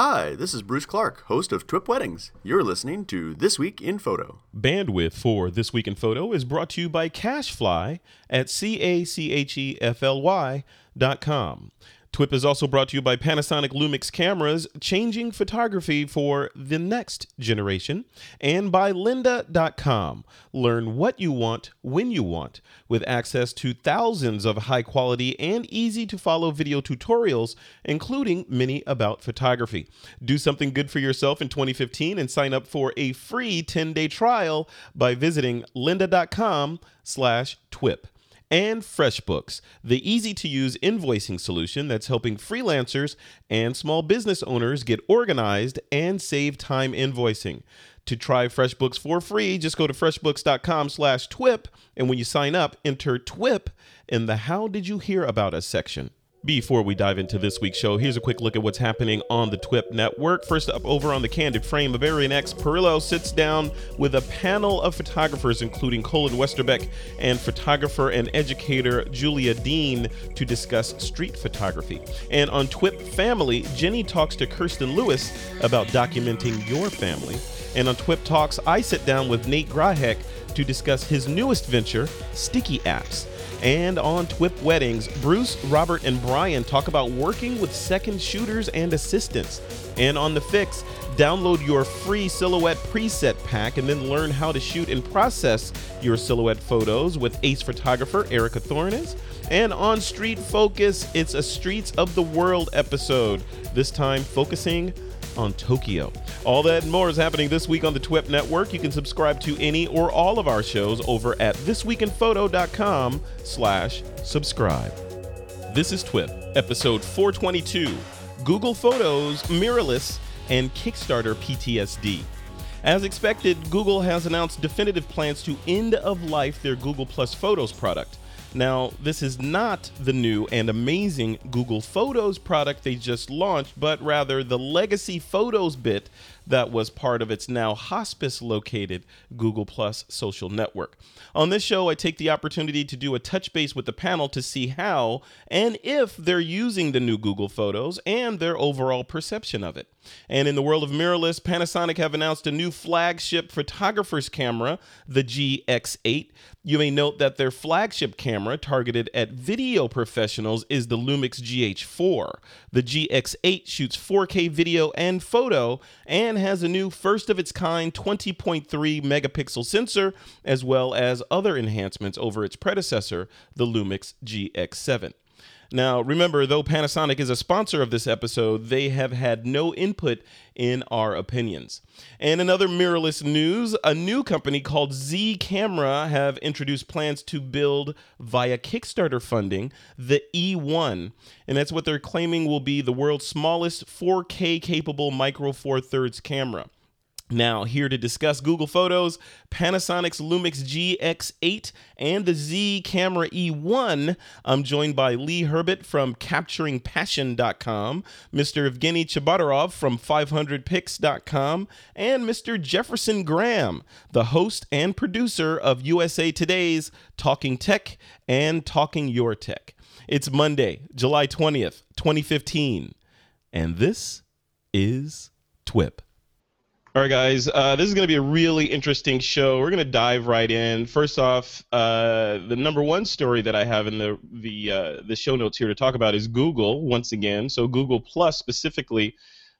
Hi, this is Bruce Clark, host of TWIP Weddings. You're listening to This Week in Photo. Bandwidth for This Week in Photo is brought to you by CacheFly at C A C H E F L Y dot com. TWIP is also brought to you by Panasonic Lumix cameras, changing photography for the next generation, and by lynda.com. Learn what you want when you want with access to thousands of high quality and easy to follow video tutorials, including many about photography. Do something good for yourself in 2015 and sign up for a free 10-day trial by visiting lynda.com slash TWIP and FreshBooks, the easy to use invoicing solution that's helping freelancers and small business owners get organized and save time invoicing. To try FreshBooks for free, just go to freshbooks.com slash TWIP, and when you sign up, enter TWIP in the How Did You Hear About Us section. Before we dive into this week's show, here's a quick look at what's happening on the TWIP network. First up, over on the Candid Frame, Ibarionex Perello sits down with a panel of photographers, including Colin Westerbeck and photographer and educator Julia Dean, to discuss street photography. And on TWIP Family, Jenny talks to Kirsten Lewis about documenting your family. And on TWIP Talks, I sit down with Nate Grahek to discuss his newest venture, Sticky Apps. And on TWIP Weddings, Bruce, Robert, and Brian talk about working with second shooters and assistants. And on The Fix, download your free silhouette preset pack and then learn how to shoot and process your silhouette photos with ace photographer Erica Thornes. And on Street Focus, it's a Streets of the World episode, this time focusing on Tokyo. All that and more is happening this week on the TWIP network. You can subscribe to any or all of our shows over at thisweekinphoto.com slash subscribe. This is TWIP, episode 422, Google Photos, Mirrorless, and Kickstarter PTSD. As expected, Google has announced definitive plans to end of life their Google Plus Photos product. Now, this is not the new and amazing Google Photos product they just launched, but rather the legacy Photos bit that was part of its now hospice located Google Plus social network. On this show, I take the opportunity to do a touch base with the panel to see how and if they're using the new Google Photos and their overall perception of it. And in the world of mirrorless, Panasonic have announced a new flagship photographer's camera, the GX8. You may note that their flagship camera, targeted at video professionals, is the Lumix GH4. The GX8 shoots 4K video and photo and has a new first of its kind 20.3 megapixel sensor, as well as other enhancements over its predecessor, the Lumix GX7. Now, remember, though Panasonic is a sponsor of this episode, they have had no input in our opinions. And another mirrorless news, a new company called Z Camera have introduced plans to build via Kickstarter funding the E1, and that's what they're claiming will be the world's smallest 4K capable micro four thirds camera. Now, here to discuss Google Photos, Panasonic's Lumix GX8, and the Z Camera E1, I'm joined by Lee Herbet from CapturingPassion.com, Mr. Evgeny Tchebotarev from 500px.com, and Mr. Jefferson Graham, the host and producer of USA Today's Talking Tech and Talking Your Tech. It's Monday, July 20th, 2015, and this is TWIP. All right, guys. Uh, this is going to be a really interesting show. We're going to dive right in. First off, uh, the number one story that I have in the the uh, the show notes here to talk about is Google once again. So Google Plus specifically,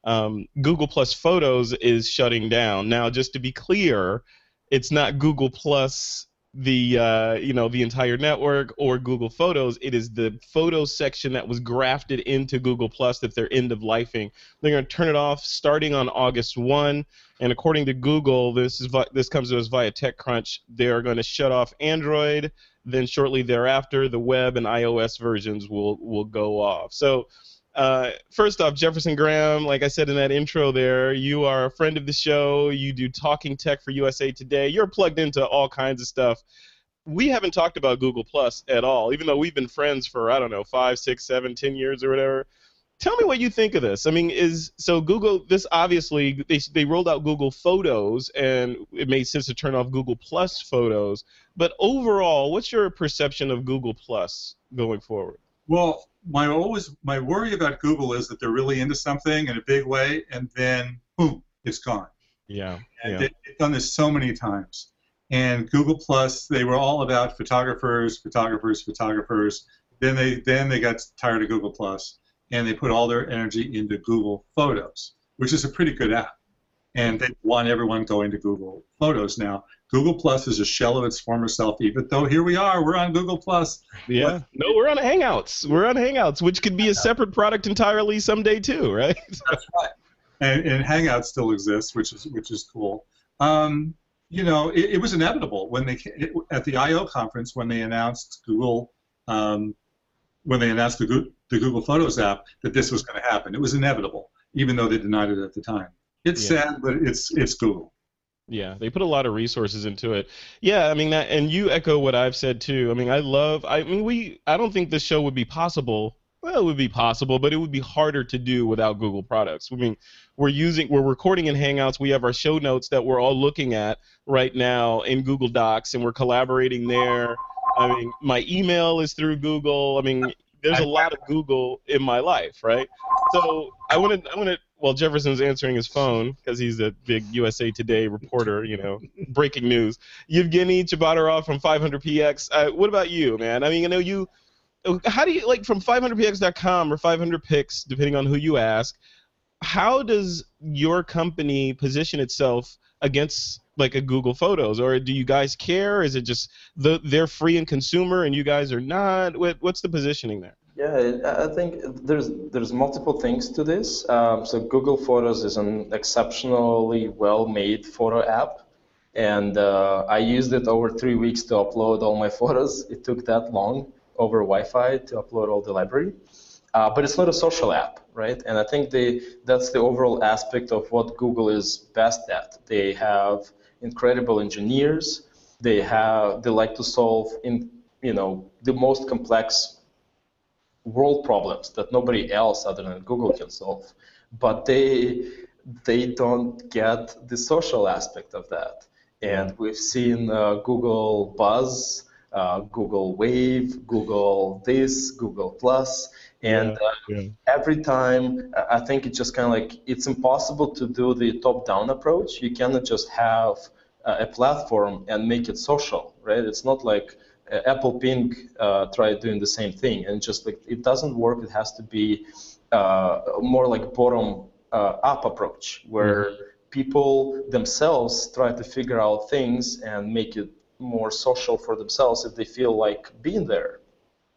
um, Google Plus Photos is shutting down. Now, just to be clear, it's not Google Plus the uh, you know the entire network or Google Photos. It is the photos section that was grafted into Google Plus that they're end of lifing. They're going to turn it off starting on August 1. And according to Google, this is this comes to us via TechCrunch. They are going to shut off Android. Then shortly thereafter, the web and iOS versions will will go off. So uh, first off, Jefferson Graham, like I said in that intro there, you are a friend of the show. You do Talking Tech for USA Today. You're plugged into all kinds of stuff. We haven't talked about Google Plus at all, even though we've been friends for, I don't know, five, six, seven, ten years or whatever. Tell me what you think of this. I mean, is so Google? This obviously they they rolled out Google Photos, and it made sense to turn off Google Plus Photos. But overall, what's your perception of Google Plus going forward? Well, my always my worry about Google is that they're really into something in a big way, and then boom, it's gone. Yeah. And yeah. they, they've done this so many times. And Google Plus, they were all about photographers, photographers, photographers. Then they then they got tired of Google Plus, and they put all their energy into Google Photos, which is a pretty good app. And they want everyone going to Google Photos now. Google Plus is a shell of its former self, even though here we are, we're on Google Plus. Yeah. No, we're on Hangouts. We're on Hangouts, which could be a separate product entirely someday too, right? That's right. And, and Hangout still exists, which is which is cool. Um, you know, it, it was inevitable when they it, at the I/O conference when they announced Google, um, when they announced the, Go- the Google Photos app that this was going to happen. It was inevitable, even though they denied it at the time. It's Yeah. sad, but it's it's Google. Yeah, they put a lot of resources into it. Yeah, I mean that, and you echo what I've said too. I mean, I love. I mean, we. I don't think this show would be possible. Well, it would be possible, but it would be harder to do without Google products. I mean, we're using, we're recording in Hangouts. We have our show notes that we're all looking at right now in Google Docs, and we're collaborating there. I mean, my email is through Google. I mean, there's a lot of Google in my life, right? So I want to, I want to. Well, Jefferson's answering his phone because he's a big USA Today reporter. You know, breaking news. Evgeny Tchebotarev from 500px. Uh, what about you, man? I mean, I know you. How do you like from 500px.com or 500pix, depending on who you ask? How does your company position itself against like a Google Photos, or do you guys care? Is it just the they're free and consumer and you guys are not? What, what's the positioning there? Yeah, I think there's there's multiple things to this. Um, so Google Photos is an exceptionally well-made photo app, and uh, I used it over three weeks to upload all my photos. It took that long over Wi-Fi to upload all the library, uh, but it's not a social app, right? And I think they that's the overall aspect of what Google is best at. They have incredible engineers. They have they like to solve in you know the most complex world problems that nobody else other than Google can solve. But they they don't get the social aspect of that. And we've seen uh, Google Buzz, uh, Google Wave, Google this, Google Plus, and uh, yeah. every time uh, I think it's just kind of like it's impossible to do the top-down approach. You cannot just have uh, a platform and make it social, right? It's not like uh, Apple Ping uh, tried doing the same thing, and just like it doesn't work. It has to be uh, more like bottom uh, up approach, where people themselves try to figure out things and make it more social for themselves if they feel like being there.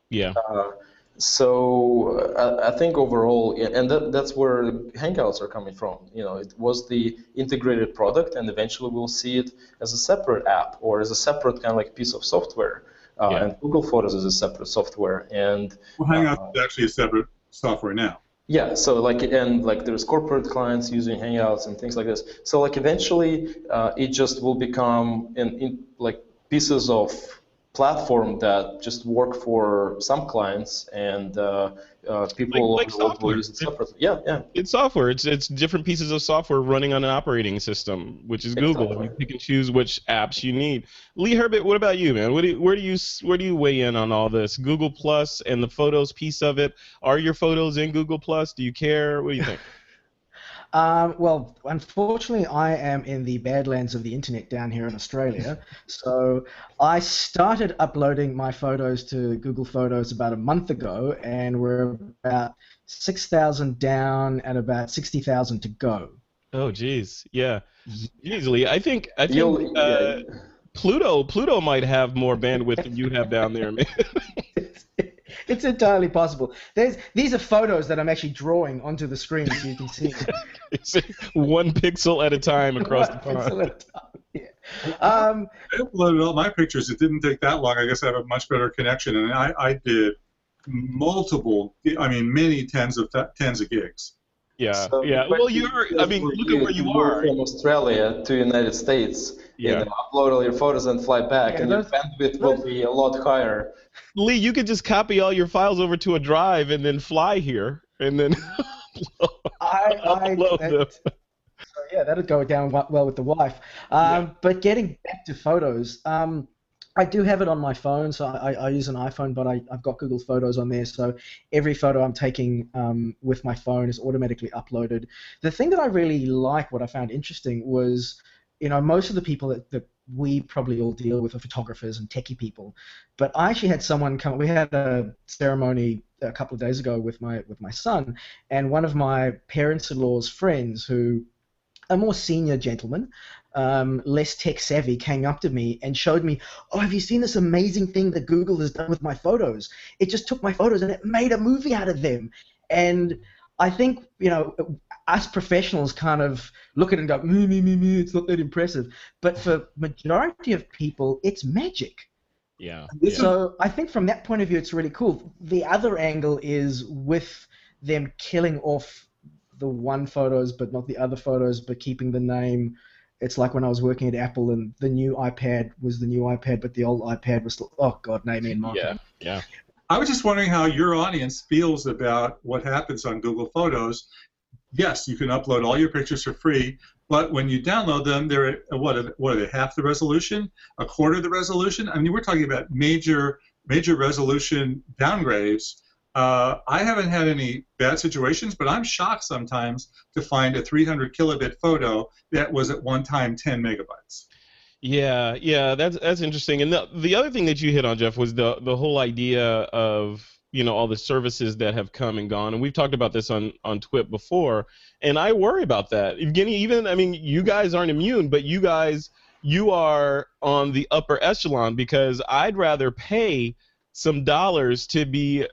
Yeah. Uh, so uh, I, I think overall, and that, that's where Hangouts are coming from. You know, it was the integrated product, and eventually we'll see it as a separate app or as a separate kind of like piece of software. Uh, Yeah. And Google Photos is a separate software, and Well, Hangouts is actually a separate software now. yeah, so like and like there's corporate clients using Hangouts and things like this. So like eventually, uh, it just will become in, in like pieces of platform that just work for some clients and uh, uh, people Like- like the world software. will use it separately. Yeah, yeah. It's software. It's it's different pieces of software running on an operating system, which is Google. Exactly. You can choose which apps you need. Lee Herbet, what about you, man? What do you, where do you where do you weigh in on all this? Google Plus and the photos piece of it. Are your photos in Google Plus? Do you care? What do you think? Um, well, unfortunately, I am in the badlands of the internet down here in Australia. so I started uploading my photos to Google Photos about a month ago, and we're about 6,000 down and about 60,000 to go. oh, geez, yeah, easily. I think I think uh, yeah. Pluto Pluto might have more bandwidth than you have down there, man. It's, it's entirely possible. There's, these are photos that I'm actually drawing onto the screen so you can see. It's one pixel at a time across the One pixel at a time, yeah. Um, I uploaded all my pictures. It didn't take that long. I guess I have a much better connection, and I, I did multiple. I mean, many tens of th- tens of gigs. Yeah, So yeah. Well, you're. I mean, look at where to you move are. From Australia to United States, Yeah. you know, upload all your photos and fly back, Yeah, and your bandwidth will be a lot higher. Lee, you could just copy all your files over to a drive and then fly here, and then I, I, upload that- them. So yeah, that'll go down well with the wife. Um, But getting back to photos, um, I do have it on my phone, so I, I use an iPhone, but I, I've got Google Photos on there, so every photo I'm taking um, with my phone is automatically uploaded. The thing that I really like, what I found interesting, was you know most of the people that, that we probably all deal with are photographers and techie people, but I actually had someone come. We had a ceremony a couple of days ago with my with my son, and one of my parents-in-law's friends who a more senior gentleman, um, less tech savvy, came up to me and showed me, "Oh, have you seen this amazing thing that Google has done with my photos? It just took my photos and it made a movie out of them." And I think you know, us professionals kind of look at it and go, "Me, me, me, me." It's not that impressive, but for majority of people, it's magic. Yeah. So I think from that point of view, it's really cool. The other angle is with them killing off the one photos but not the other photos, but keeping the name. It's like when I was working at Apple and the new iPad was the new iPad, but the old iPad was still, oh god, name and marketing. Yeah. Yeah. I was just wondering how your audience feels about what happens on Google Photos. Yes, you can upload all your pictures for free, but when you download them, they're at, what what are they? Half the resolution, a quarter of the resolution. I mean, we're talking about major major resolution downgrades. Uh, I haven't had any bad situations, but I'm shocked sometimes to find a 300 kilobit photo that was at one time 10 megabytes. Yeah, yeah, that's that's interesting. And the the other thing that you hit on, Jeff, was the the whole idea of you know all the services that have come and gone, and we've talked about this on on TWIP before, and I worry about that. Evgeny, even I mean, you guys aren't immune, but you guys you are on the upper echelon because I'd rather pay some dollars to be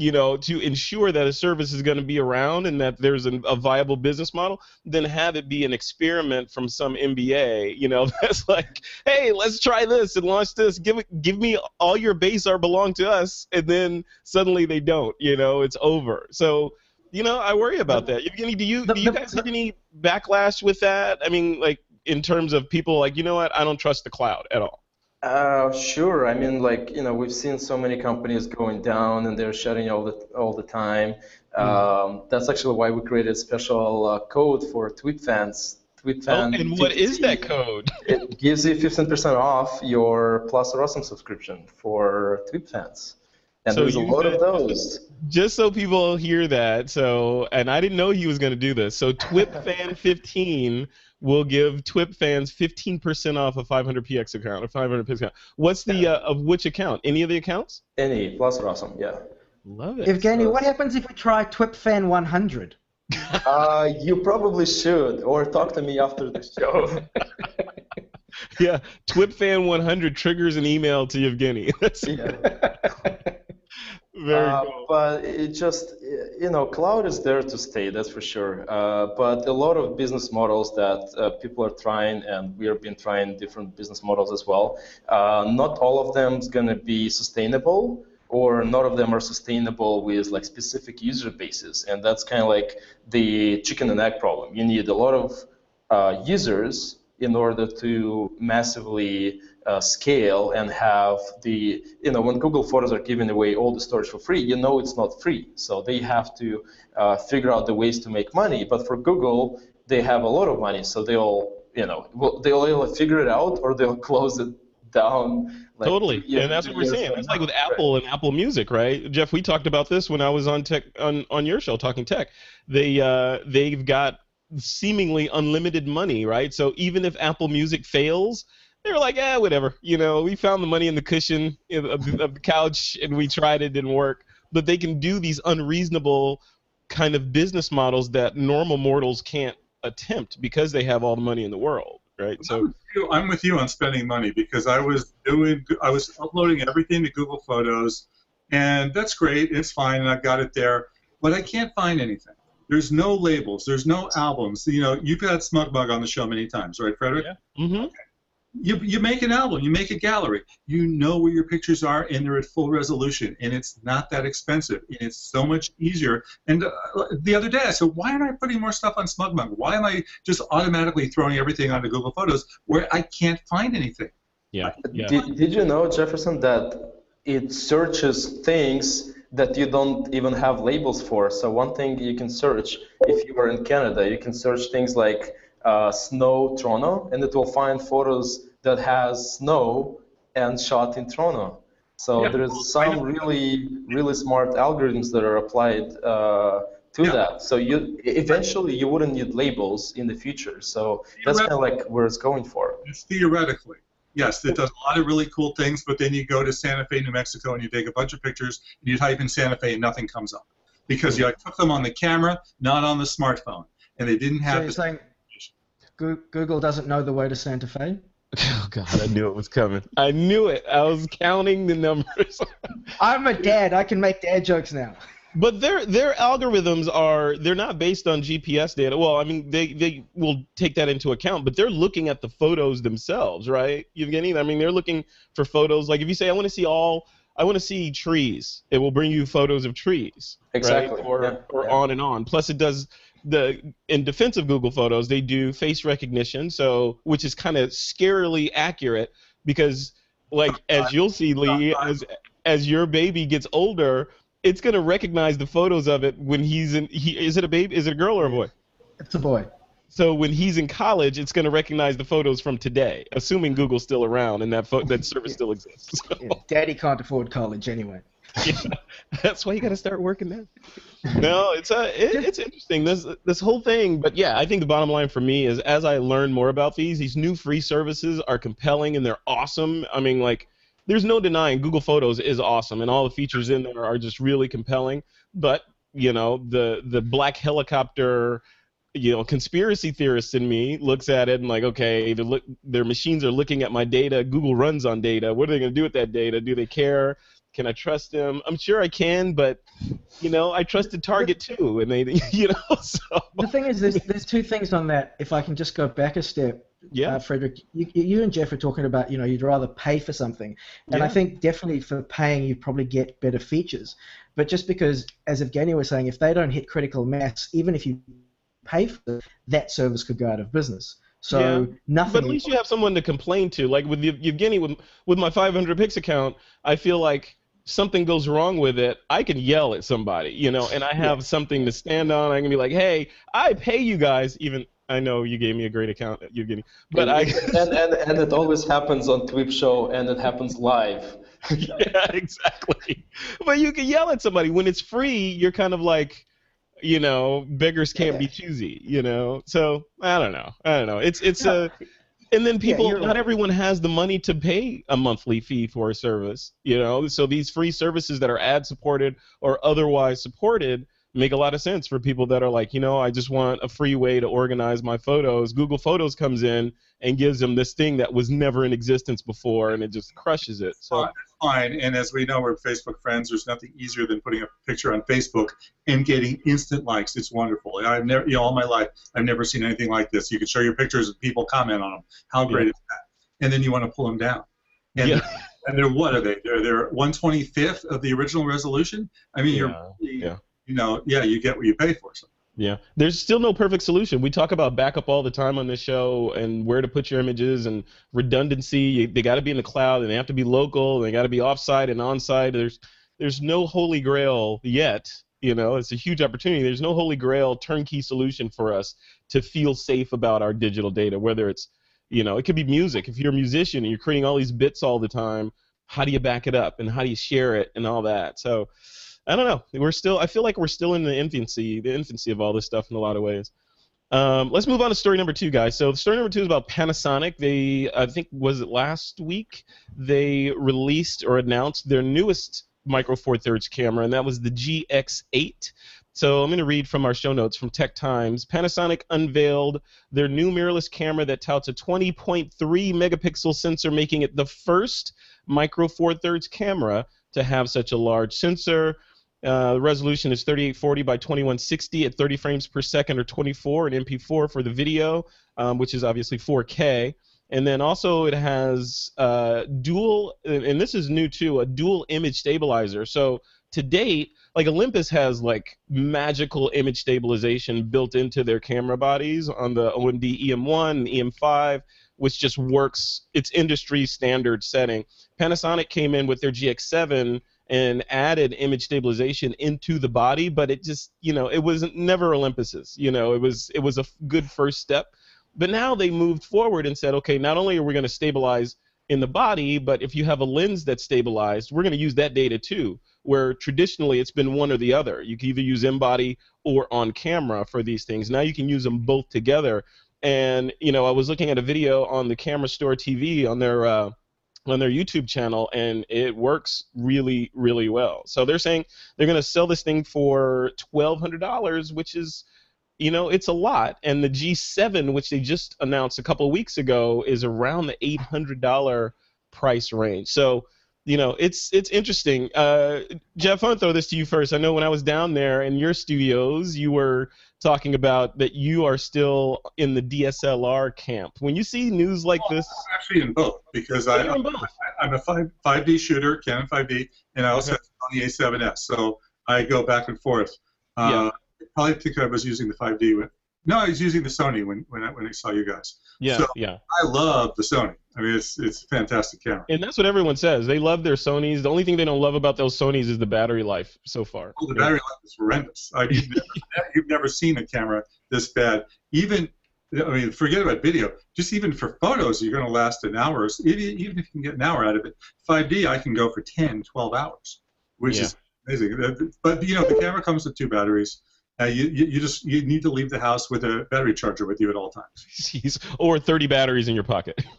you know, to ensure that a service is going to be around and that there's a, a, viable business model, then have it be an experiment from some MBA, you know, that's like, hey, let's try this and launch this. Give it, give me all your base are belong to us, and then suddenly they don't, you know, it's over. So, you know, I worry about that. Evgeny, do you do you guys have any backlash with that? I mean, like in terms of people like, you know what, I don't trust the cloud at all. Uh, sure. I mean, like you know, we've seen so many companies going down, and they're shutting all the all the time. Mm. Um, that's actually why we created a special uh, code for TWIP fans. TWIP. Oh, and what is that code? it gives you 15% off your Plus or Awesome subscription for TWIP fans. And so there's a lot of those. Just so people hear that, so and I didn't know he was going to do this. So TWIPFan15 will give TWIP fans 15% off a 500px account, a 500px account. What's the uh, of which account? Any of the accounts? Any. Plus are awesome. Yeah. Love it. Evgeny, so, what happens if we try TWIP fan 100? uh, you probably should, or talk to me after the show. yeah, TWIP fan 100 triggers an email to Evgeny. yeah. Very uh, cool. But it just, you know, cloud is there to stay, that's for sure. Uh, but a lot of business models that uh, people are trying, and we have been trying different business models as well, uh, not all of them is going to be sustainable or none of them are sustainable with like specific user bases. And that's kind of like the chicken and egg problem. You need a lot of uh, users in order to massively uh, scale and have the, you know, when Google Photos are giving away all the storage for free, you know it's not free. So they have to uh, figure out the ways to make money. But for Google, they have a lot of money, so they'll, you know, they'll either figure it out or they'll close it down. Like, totally, yeah, and that's what we're saying. It's like with Apple right. and Apple Music, right? Jeff, we talked about this when I was on tech on, on your show talking tech. They uh, they've got seemingly unlimited money, right? So even if Apple Music fails, they were like, "Yeah, whatever." You know, we found the money in the cushion of the, of the couch, and we tried it, didn't work. But they can do these unreasonable kind of business models that normal mortals can't attempt because they have all the money in the world, right? So I'm with you, I'm with you on spending money because I was doing, I was uploading everything to Google Photos, and that's great, it's fine, and I've got it there, but I can't find anything. There's no labels. There's no albums. You know, you've had SmugMug on the show many times, right, Frederick? Yeah. Mm-hmm. Okay you, you make an album, you make a gallery, you know where your pictures are, and they're at full resolution, and it's not that expensive, and it's so much easier. And uh, the other day I said, why aren't I putting more stuff on SmugMug? Why am I just automatically throwing everything onto Google Photos where I can't find anything? Yeah. yeah. Did, did you know, Jefferson, that it searches things that you don't even have labels for? So one thing you can search, if you are in Canada, you can search things like uh, snow Toronto, and it will find photos that has snow and shot in Toronto. So Yeah, there's well, some really really smart algorithms that are applied uh, to Yeah. that. So you eventually you wouldn't need labels in the future. So that's kind of like where it's going for. It's theoretically. Yes, it does a lot of really cool things, but then you go to Santa Fe, New Mexico, and you take a bunch of pictures, and you type in Santa Fe, and nothing comes up. Because you took them on the camera, not on the smartphone. And they didn't So have you're the saying Goo- Google doesn't know the way to Santa Fe? Oh God, I knew it was coming. I knew it. I was counting the numbers. I'm a dad. I can make dad jokes now. But their their algorithms are they're not based on GPS data. Well, I mean they they will take that into account, but they're looking at the photos themselves, right? Evgeny? I mean they're looking for photos. Like if you say I want to see all I want to see trees, it will bring you photos of trees, right? Exactly, Or yeah, or yeah. on and on. Plus it does the in defense of Google Photos, they do face recognition, so which is kind of scarily accurate because like as you'll see Lee as as your baby gets older, it's gonna recognize the photos of it when he's in. He is it a baby? Is it a girl or a boy? It's a boy. So when he's in college, it's gonna recognize the photos from today, assuming Google's still around and that fo- that service still exists. So, Yeah, Daddy can't afford college anyway. yeah, that's why you gotta start working now. No, it's uh, it, it's interesting this this whole thing, but yeah, I think the bottom line for me is as I learn more about these, these new free services are compelling and they're awesome. I mean, like there's no denying Google Photos is awesome and all the features in there are just really compelling. But you know, the the black helicopter, you know, conspiracy theorist in me looks at it and like, okay, look, their machines are looking at my data. Google runs on data. What are they going to do with that data? Do they care? Can I trust them? I'm sure I can, but you know, I trusted Target too, and they, you know, so The thing is, there's, there's two things on that. If I can just go back a step, yeah, uh, Frederick, you, you and Jeff are talking about, you know, you'd rather pay for something. And I think definitely for paying, you probably get better features. But just because, as Evgeny was saying, if they don't hit critical mass, even if you pay for it, that service could go out of business. So Yeah, nothing. But at least you have someone to complain to. Like with Evgeny, with with my 500 pix account, I feel like something goes wrong with it, I can yell at somebody, you know, and I have something to stand on. I can be like, hey, I pay you guys. Even I know you gave me a great account, Evgeny, but I. and, and and it always happens on Twip show and it happens live. yeah, exactly. But you can yell at somebody when it's free. You're kind of like, you know, beggars can't be choosy. You know, so I don't know. I don't know. It's it's a, and then people. you're not right. everyone has the money to pay a monthly fee for a service. You know, so these free services that are ad supported or otherwise supported make a lot of sense for people that are like, you know, I just want a free way to organize my photos. Google Photos comes in and gives them this thing that was never in existence before, and it just crushes it. So. Fine. And as we know, we're Facebook friends. There's nothing easier than putting a picture on Facebook and getting instant likes. It's wonderful. I've never, you know, all my life, I've never seen anything like this. You can show your pictures and people comment on them. How great is that? And then you want to pull them down. And, Yeah. and they're what are they? They're they're 125th of the original resolution. I mean, Yeah, you're, yeah. you know, yeah, you get what you pay for. So. Yeah, there's still no perfect solution. We talk about backup all the time on this show and where to put your images and redundancy. You, they got to be in the cloud and they have to be local. And they got to be offsite and onsite. There's there's no holy grail yet. You know, it's a huge opportunity. There's no holy grail turnkey solution for us to feel safe about our digital data. Whether it's you know, it could be music. If you're a musician and you're creating all these bits all the time, how do you back it up and how do you share it and all that? So. I don't know. We're still. I feel like we're still in the infancy, the infancy of all this stuff in a lot of ways. Um, let's move on to story number two, guys. So story number two is about Panasonic. They, I think, was it last week? They released or announced their newest Micro Four Thirds camera, and that was the GX8. So I'm going to read from our show notes from Tech Times. Panasonic unveiled their new mirrorless camera that touts a 20.3 megapixel sensor, making it the first Micro Four Thirds camera to have such a large sensor. Uh, the resolution is 3840 by 2160 at 30 frames per second or 24 in MP4 for the video, um, which is obviously 4K. And then also it has uh, dual, and this is new too, a dual image stabilizer. So to date, like Olympus has like magical image stabilization built into their camera bodies on the OMD EM1 and EM5, which just works. It's industry standard setting. Panasonic came in with their GX7 and added image stabilization into the body, but it just, you know, it was never Olympus's. You know, it was it was a good first step. But now they moved forward and said, okay, not only are we going to stabilize in the body, but if you have a lens that's stabilized, we're going to use that data too. Where traditionally it's been one or the other. You can either use in body or on camera for these things. Now you can use them both together. And you know, I was looking at a video on the Camera Store TV on their uh, on their YouTube channel, and it works really, really well. So they're saying they're going to sell this thing for twelve hundred dollars, which is you know, it's a lot. And the G7, which they just announced a couple of weeks ago, is around the $800 price range. So, you know, it's it's interesting. Uh, Jeff, I want to throw this to you first. I know when I was down there in your studios, you were talking about that you are still in the DSLR camp. When you see news like well, this, I'm actually in both because I, in both. I, am a 5, 5D shooter, Canon 5D, and I also Okay. have on the A7S, so I go back and forth. Uh, Probably think I was using the 5D when. No, I was using the Sony when when I, when I saw you guys. yeah, So- yeah. I love the Sony. I mean, it's it's a fantastic camera. And that's what everyone says. They love their Sonys. The only thing they don't love about those Sonys is the battery life so far. Oh, the battery life is horrendous. I, you've, never, you've never seen a camera this bad. Even, I mean, forget about video. Just even for photos, you're going to last an hour. Even, even if you can get an hour out of it, 5D, I can go for 10, 12 hours, which Yeah. is amazing. But you know, the camera comes with two batteries. Uh, you, you, you just you need to leave the house with a battery charger with you at all times. Jeez. Or 30 batteries in your pocket.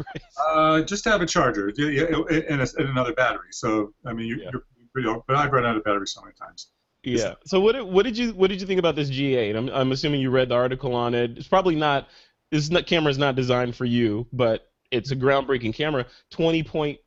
Uh, just have a charger and, a, and another battery. So I mean, you, Yeah. you're, you know, but I've run out of battery so many times. Yeah. So what did, what did you what did you think about this G8? I'm I'm assuming you read the article on it. It's probably not this not, is not designed for you, but it's a groundbreaking camera. 20.3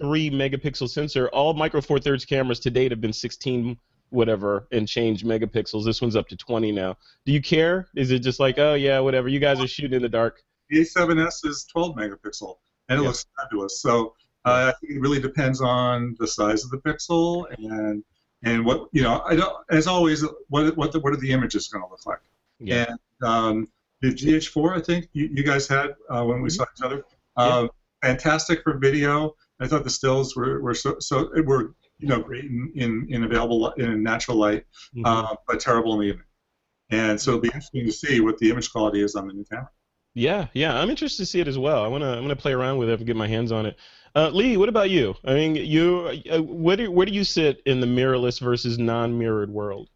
megapixel sensor. All Micro Four Thirds cameras to date have been 16 whatever and change megapixels. This one's up to 20 now. Do you care? Is it just like oh yeah whatever? You guys are shooting in the dark. The A7S is 12 megapixel, and it Yeah. looks fabulous. So uh, I think it really depends on the size of the pixel and and what you know. I don't, as always, what what the, what are the images going to look like? Yeah. And um, the GH4, I think you, you guys had uh, when we saw each other, uh, fantastic for video. I thought the stills were, were so, so were you know great in, in, in available in natural light, Mhm. uh, but terrible in the evening. And so it'll be interesting to see what the image quality is on the new camera. Yeah, yeah, I'm interested to see it as well. I wanna, I'm gonna play around with it and get my hands on it. Uh, Lee, what about you? I mean, you, uh, where do, where do you sit in the mirrorless versus non-mirrored world?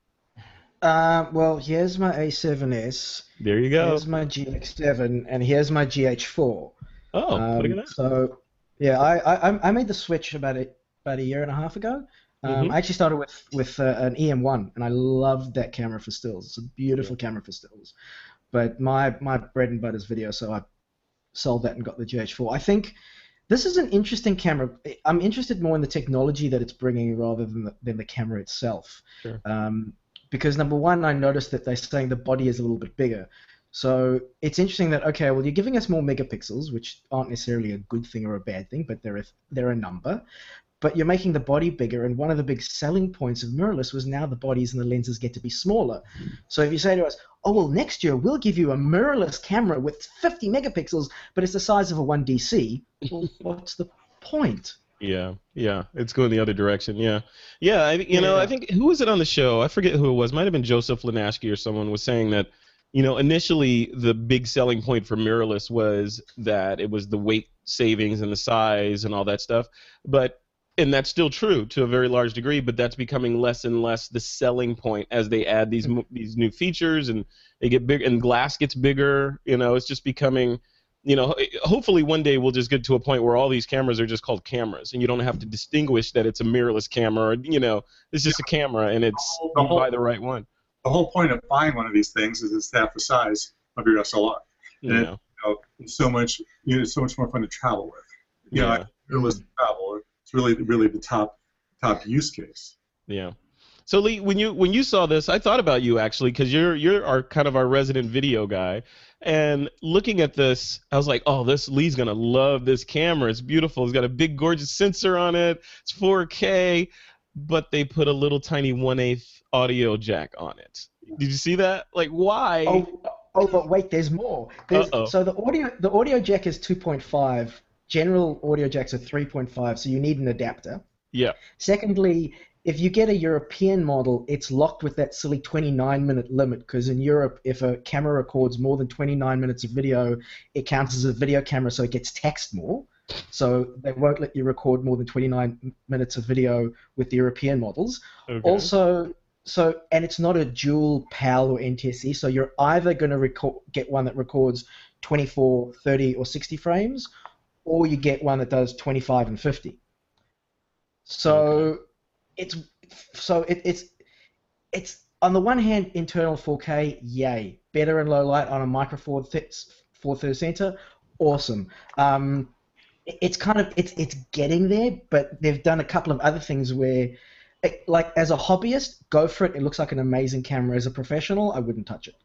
Uh, well, here's my A7S, There you go. here's my GX7, and here's my GH4. Oh, Um, look at that. So, yeah, I, I I made the switch about a about a year and a half ago. Um, Mhm. I actually started with with uh, an EM1, and I loved that camera for stills. It's a beautiful camera for stills. But my my bread and butter is video, so I sold that and got the GH4. I think this is an interesting camera. I'm interested more in the technology that it's bringing rather than the, than the camera itself. Sure. Um, because number one, I noticed that they're saying the body is a little bit bigger. So it's interesting that okay, well, you're giving us more megapixels, which aren't necessarily a good thing or a bad thing, but they're a, they're a number. But you're making the body bigger, and one of the big selling points of mirrorless was now the bodies and the lenses get to be smaller. So if you say to us, oh well, next year we'll give you a mirrorless camera with 50 megapixels, but it's the size of a 1DC, well, what's the point? Yeah, yeah, it's going the other direction. Yeah, yeah. I, you know, I think who was it on the show? I forget who it was. Might have been Joseph Linaschke or someone was saying that. You know, initially the big selling point for mirrorless was that it was the weight savings and the size and all that stuff. But and that's still true to a very large degree, but that's becoming less and less the selling point as they add these these new features and they get big and glass gets bigger. You know, it's just becoming you know, hopefully one day we'll just get to a point where all these cameras are just called cameras, and you don't have to distinguish that it's a mirrorless camera. Or, you know, it's just a camera, and it's The you buy the right one. The whole point of buying one of these things is it's half the size of your SLR. You Yeah. know, You know, it's so much, you know, it's so much more fun to travel with. You know, yeah, mirrorless travel, it's really, really the top, top use case. yeah. So Lee, when you when you saw this, I thought about you actually because you're you're our kind of our resident video guy, and looking at this, I was like, oh, this Lee's gonna love this camera. It's beautiful. It's got a big, gorgeous sensor on it. It's 4K, but they put a little tiny one eighth audio jack on it. Did you see that? Like, why? Oh, oh, but wait, there's more. There's, Uh-oh. so the audio the audio jack is 2.5. General audio jacks are 3.5, so you need an adapter. Yeah. Secondly, if you get a European model, it's locked with that silly 29 minute limit because in Europe, if a camera records more than 29 minutes of video, it counts as a video camera, so it gets taxed more. So they won't let you record more than 29 minutes of video with the European models. Okay. Also, so and it's not a dual PAL or NTSC, so you're either going to record, get one that records 24, 30, or 60 frames, or you get one that does 25 and 50. So it's so it, it's it's on the one hand internal 4K, yay, better in low light on a micro four th- four thirds center, awesome. Um, it- it's kind of it's it's getting there, but they've done a couple of other things where, it- like as a hobbyist, go for it. It looks like an amazing camera. As a professional, I wouldn't touch it.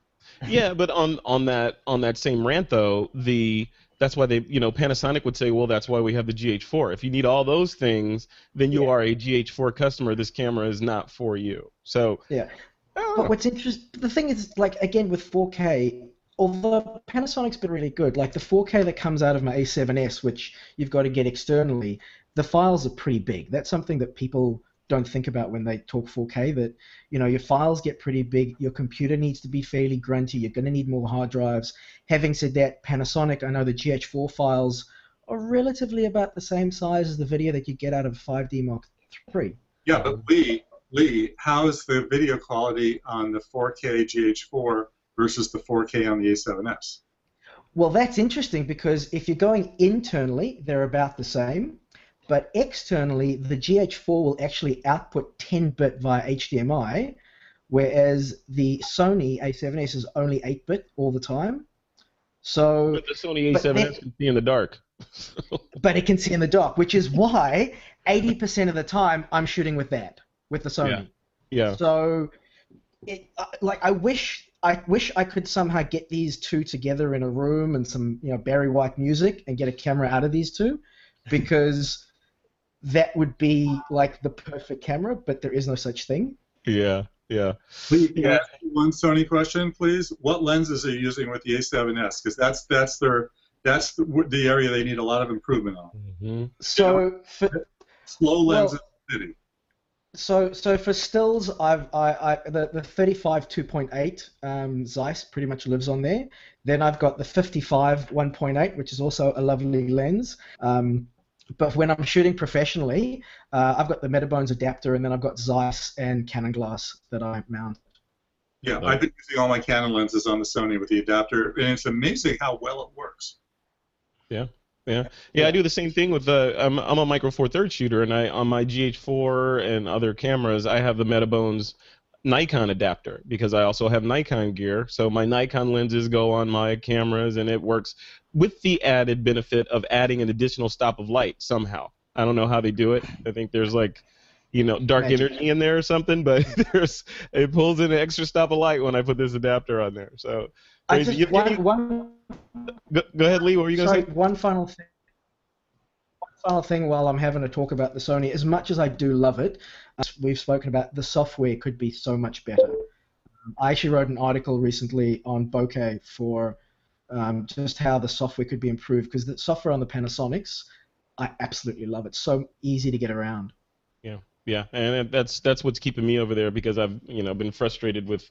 yeah, but on on that on that same rant though, the that's why they you know Panasonic would say, well, that's why we have the GH4. If you need all those things, then you Yeah. are a GH4 customer. This camera is not for you. So Yeah. But what's interesting, the thing is, like again with 4K, although Panasonic's been really good, like the 4K that comes out of my A7S, which you've got to get externally, the files are pretty big. That's something that people don't think about when they talk 4K. That you know your files get pretty big. Your computer needs to be fairly grunty. You're going to need more hard drives. Having said that, Panasonic, I know the GH4 files are relatively about the same size as the video that you get out of 5D Mark III. Yeah, but Lee, Lee, how is the video quality on the 4K GH4 versus the 4K on the A7S? Well, that's interesting because if you're going internally, they're about the same. But externally, the GH4 will actually output 10-bit via HDMI, whereas the Sony A7S is only 8-bit all the time. So, But the Sony A7S they- can see in the dark. but it can see in the dark, which is why 80% of the time I'm shooting with that, with the Sony. yeah. yeah. So, it, uh, like, I wish I wish I could somehow get these two together in a room and some, you know, Barry White music and get a camera out of these two, because that would be like the perfect camera. But there is no such thing. Yeah. Yeah. Lee, can I Yeah. one Sony question, please? What lenses are you using with the A7S? Because that's that's their that's the, the area they need a lot of improvement on. hmm So for, Slow Well- lenses city. so so for stills, I've I, I the the 35 2.8 um, Zeiss pretty much lives on there. Then I've got the 55 1.8, which is also a lovely lens. Um, but when I'm shooting professionally, uh, I've got the Metabones adapter, and then I've got Zeiss and Canon glass that I mount. Yeah. I've been using all my Canon lenses on the Sony with the adapter, and it's amazing how well it works. Yeah, yeah, yeah. I do the same thing with the. I'm, I'm a micro four thirds shooter, and I on my GH4 and other cameras, I have the Metabones Nikon adapter because I also have Nikon gear. So my Nikon lenses go on my cameras, and it works with the added benefit of adding an additional stop of light somehow. I don't know how they do it. I think there's like, you know, dark Magic. energy in there or something, but there's it pulls in an extra stop of light when I put this adapter on there. So I just, one, one go, go ahead, Lee. What were you gonna say? one final thing. Final thing while I'm having a talk about the Sony. As much as I do love it, as we've spoken about, the software could be so much better. Um, I actually wrote an article recently on bokeh for um, just how the software could be improved because the software on the Panasonics, I absolutely love it. So easy to get around. Yeah, and that's that's what's keeping me over there because I've you know been frustrated with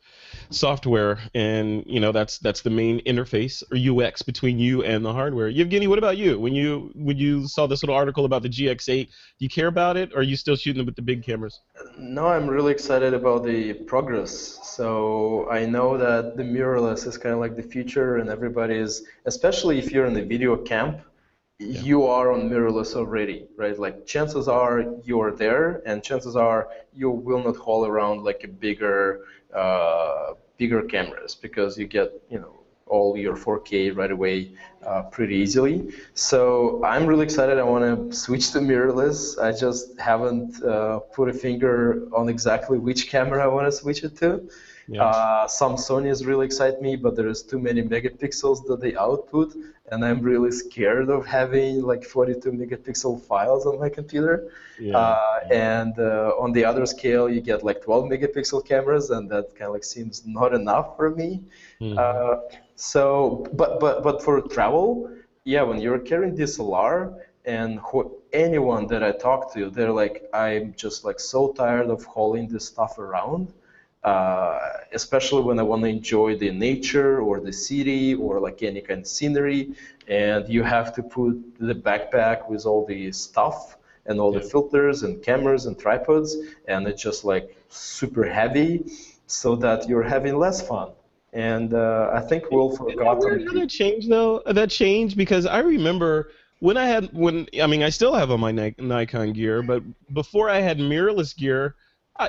software, and you know that's that's the main interface or UX between you and the hardware. Evgeny, what about you? When you when you saw this little article about the GX8, do you care about it, or are you still shooting with the big cameras? No, I'm really excited about the progress. So I know that the mirrorless is kind of like the future, and everybody is, especially if you're in the video camp, you are on mirrorless already, right? Like chances are you're there, and chances are you will not haul around like a bigger, uh, bigger cameras because you get, you know, all your 4K right away uh, pretty easily. So I'm really excited. I want to switch to mirrorless. I just haven't uh, put a finger on exactly which camera I want to switch it to. Yeah. Uh, some Sony's really excite me, but there's too many megapixels that they output, and I'm really scared of having like 42 megapixel files on my computer. yeah. Uh, and uh, on the other scale, you get like 12 megapixel cameras, and that kind of like seems not enough for me. Mhm. Uh, so, but but but for travel, yeah, when you're carrying DSLR, and who, anyone that I talk to, they're like, I'm just like so tired of hauling this stuff around. Uh, especially when I want to enjoy the nature or the city or like any kind of scenery. And you have to put the backpack with all the stuff and all the filters and cameras and tripods, and it's just like super heavy, so that you're having less fun. And uh, I think we'll forgot. Did that change though? That changed because I remember when I had when I mean I still have on my Nikon gear, but before I had mirrorless gear,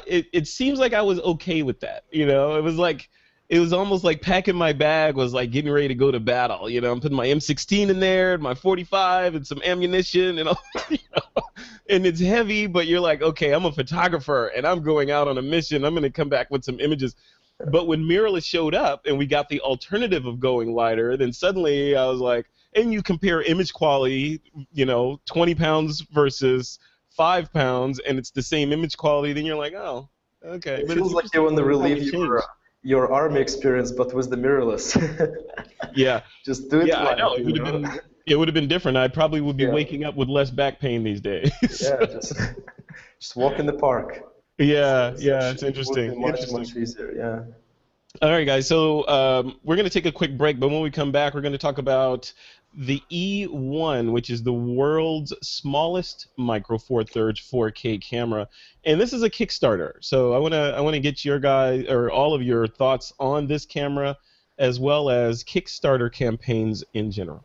It it seems like I was okay with that. You know, it was like it was almost like packing my bag was like getting ready to go to battle. You know, I'm putting my M16 in there, and my 45, and some ammunition, and all, you know, and it's heavy, but you're like, okay, I'm a photographer, and I'm going out on a mission. I'm going to come back with some images. But when mirrorless showed up, and we got the alternative of going lighter, then suddenly I was like, and you compare image quality, you know, 20 pounds versus five pounds, and it's the same image quality, then you're like, oh, okay. It but feels like you want to relive your, your army experience, but with the mirrorless. yeah. Just do it. Yeah, I know. It would have been. It would have been different. I probably would be yeah. waking up with less back pain these days. yeah, just, just walk in the park. Yeah, yeah, it's interesting. Much, interesting. much easier. Yeah. All right, guys. So um, we're going to take a quick break, but when we come back, we're going to talk about the E1, which is the world's smallest micro four thirds 4K camera, and this is a Kickstarter. So I want to I want to get your guys or all of your thoughts on this camera, as well as Kickstarter campaigns in general.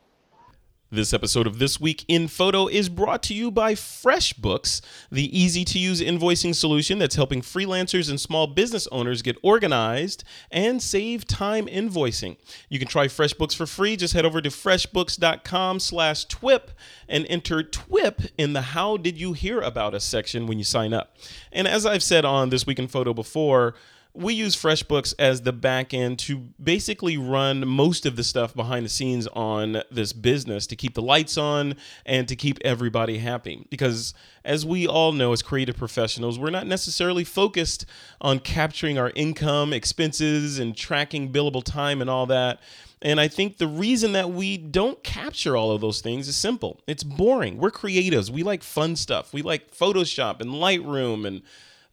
This episode of This Week in Photo is brought to you by FreshBooks, the easy to use invoicing solution that's helping freelancers and small business owners get organized and save time invoicing. You can try FreshBooks for free. Just head over to freshbooks.com slash TWIP and enter TWIP in the How Did You Hear About Us section when you sign up. And as I've said on This Week in Photo before, we use FreshBooks as the back end to basically run most of the stuff behind the scenes on this business to keep the lights on and to keep everybody happy. Because as we all know, as creative professionals, we're not necessarily focused on capturing our income, expenses, and tracking billable time and all that. And I think the reason that we don't capture all of those things is simple. It's boring. We're creatives. We like fun stuff. We like Photoshop and Lightroom and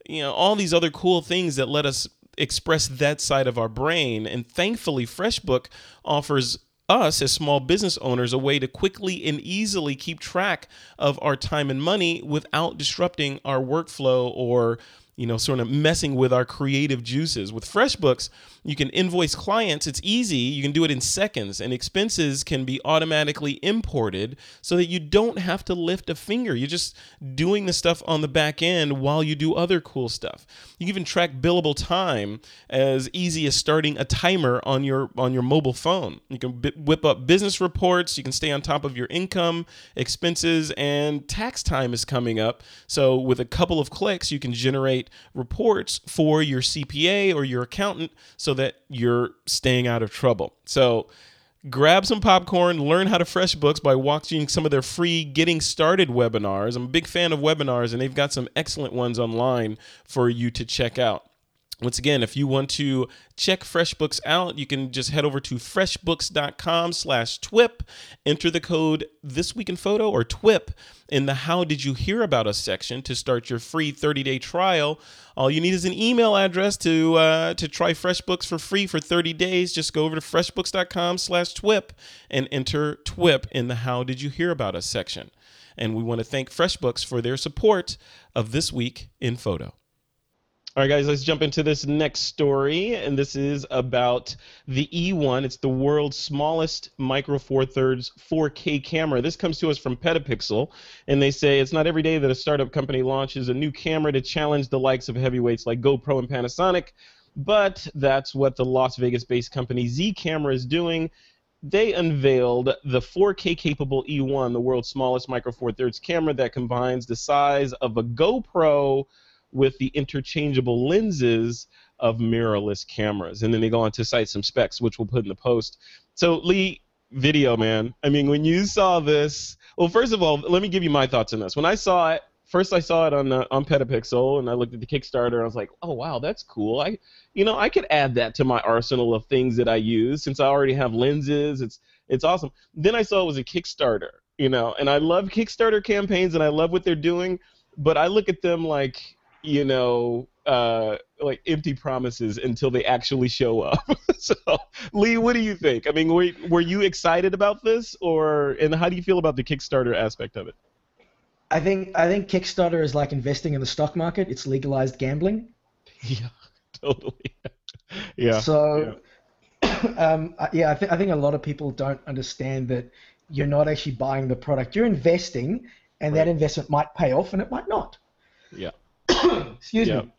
you know all these other cool things that let us express that side of our brain. And thankfully freshbook offers us as small business owners a way to quickly and easily keep track of our time and money without disrupting our workflow or you know, sort of messing with our creative juices. With FreshBooks, you can invoice clients. It's easy. You can do it in seconds, and expenses can be automatically imported so that you don't have to lift a finger. You're just doing the stuff on the back end while you do other cool stuff. You can even track billable time as easy as starting a timer on your on your mobile phone. You can b- whip up business reports. You can stay on top of your income, expenses, and tax time is coming up. So with a couple of clicks, you can generate generate reports for your CPA or your accountant so that you're staying out of trouble. So, grab some popcorn, learn how to FreshBooks by watching some of their free Getting Started webinars. I'm a big fan of webinars, and they've got some excellent ones online for you to check out. Once again, if you want to check FreshBooks out, you can just head over to freshbooks.com slash TWIP, enter the code This Week in Photo or TWIP in the How Did You Hear About Us section to start your free 30-day trial. All you need is an email address to uh, to try FreshBooks for free for 30 days. Just go over to freshbooks.com slash TWIP and enter TWIP in the How Did You Hear About Us section. And we want to thank FreshBooks for their support of This Week in Photo. All right, guys, let's jump into this next story. And this is about the E1. It's the world's smallest micro four thirds 4K camera. This comes to us from Petapixel. And they say it's not every day that a startup company launches a new camera to challenge the likes of heavyweights like GoPro and Panasonic. But that's what the Las Vegas based company Z Camera is doing. They unveiled the 4K capable E1, the world's smallest micro four thirds camera that combines the size of a GoPro with the interchangeable lenses of mirrorless cameras. And then they go on to cite some specs, which we'll put in the post. So, Lee, video, man. I mean, when you saw this, well, first of all, let me give you my thoughts on this. When I saw it, first I saw it on uh, on Petapixel, and I looked at the Kickstarter, and I was like, oh wow, that's cool. I, you know, I could add that to my arsenal of things that I use since I already have lenses. It's it's awesome. Then I saw it was a Kickstarter, you know, and I love Kickstarter campaigns, and I love what they're doing, but I look at them like you know, uh, like empty promises until they actually show up. so, Lee, what do you think? I mean, were, were you excited about this, or and how do you feel about the Kickstarter aspect of it? I think I think Kickstarter is like investing in the stock market. It's legalized gambling. Yeah, totally. yeah. So, um, yeah, I, th- I think a lot of people don't understand that you're not actually buying the product. You're investing, and Right. that investment might pay off, and it might not. Yeah. Excuse Yeah. me.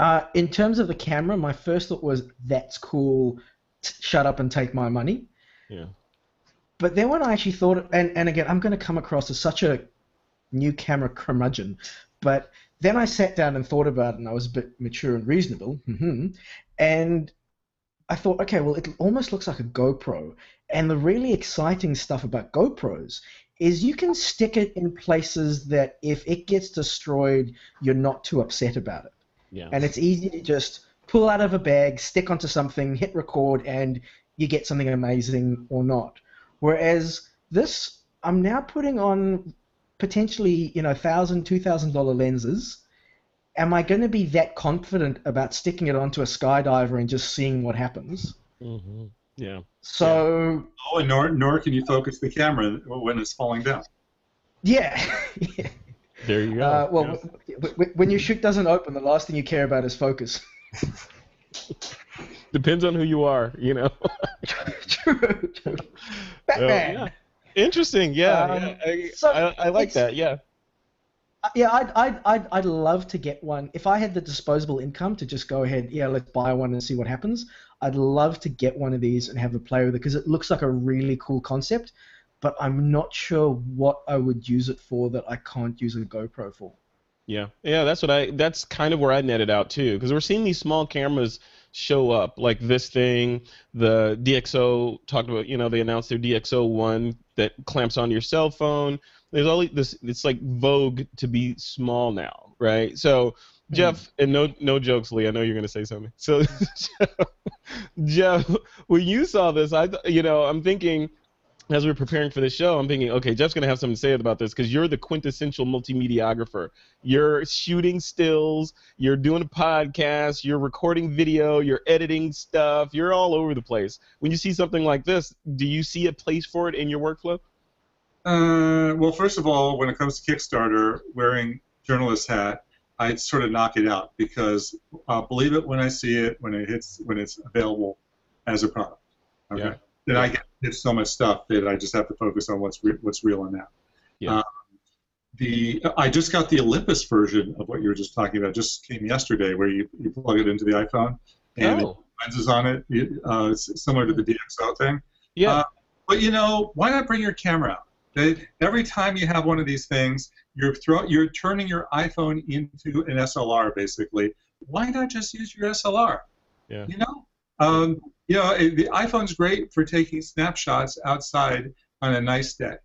Uh, in terms of the camera, my first thought was, "That's cool. T- shut up and take my money." Yeah. But then when I actually thought, and, and again, I'm going to come across as such a new camera curmudgeon, but then I sat down and thought about it, and I was a bit mature and reasonable, mhm, and I thought, okay, well, it almost looks like a GoPro, and the really exciting stuff about GoPros is you can stick it in places that if it gets destroyed, you're not too upset about it Yeah. and it's easy to just pull out of a bag, stick onto something, hit record, and you get something amazing or not. Whereas this, I'm now putting on potentially, you know, thousand, two thousand dollar lenses. Am I going to be that confident about sticking it onto a skydiver and just seeing what happens? hmm Yeah. So Oh, and nor, nor can you focus the camera when it's falling down. yeah. There you go. Uh, well, Yeah. w- w- when your chute doesn't open, the last thing you care about is focus. depends on who you are, you know. true, true. Well, Batman. yeah. Interesting. Yeah. Um, yeah. I, so I, I like that. Yeah. Uh, Yeah, I'd, I'd, I'd, I'd love to get one. If I had the disposable income to just go ahead, yeah, let's buy one and see what happens. I'd love to get one of these and have a play with it because it looks like a really cool concept, but I'm not sure what I would use it for that I can't use a GoPro for. Yeah, yeah, that's what I. That's kind of where I netted out too, because we're seeing these small cameras show up, like this thing. The DxO talked about, you know, they announced their DxO one that clamps on your cell phone. There's all this. It's like vogue to be small now, right? So, Jeff, and no, no jokes, Lee. I know you're gonna say something. So, Jeff, when you saw this, I, you know, I'm thinking as we're preparing for this show, I'm thinking, okay, Jeff's gonna have something to say about this because you're the quintessential multimediaographer. You're shooting stills, you're doing a podcast, you're recording video, you're editing stuff, you're all over the place. When you see something like this, do you see a place for it in your workflow? Uh, well, first of all, when it comes to Kickstarter, wearing journalist hat, I sort of knock it out because I'll believe it when I see it, when it hits, when it's available as a product. Okay. Yeah. Then I get hit so much stuff that I just have to focus on what's re- what's real in that. Yeah. Um, the I just got the Olympus version of what you were just talking about. Just came yesterday, where you, you plug it into the iPhone and Oh. lenses on it. Uh, it's similar to the DxO thing. Yeah. Uh, But you know, why not bring your camera out? They- Every time you have one of these things, you're throw, you're turning your iPhone into an SLR basically. Why not just use your SLR? Yeah. You know, um, you know, the iPhone's great for taking snapshots outside on a nice day.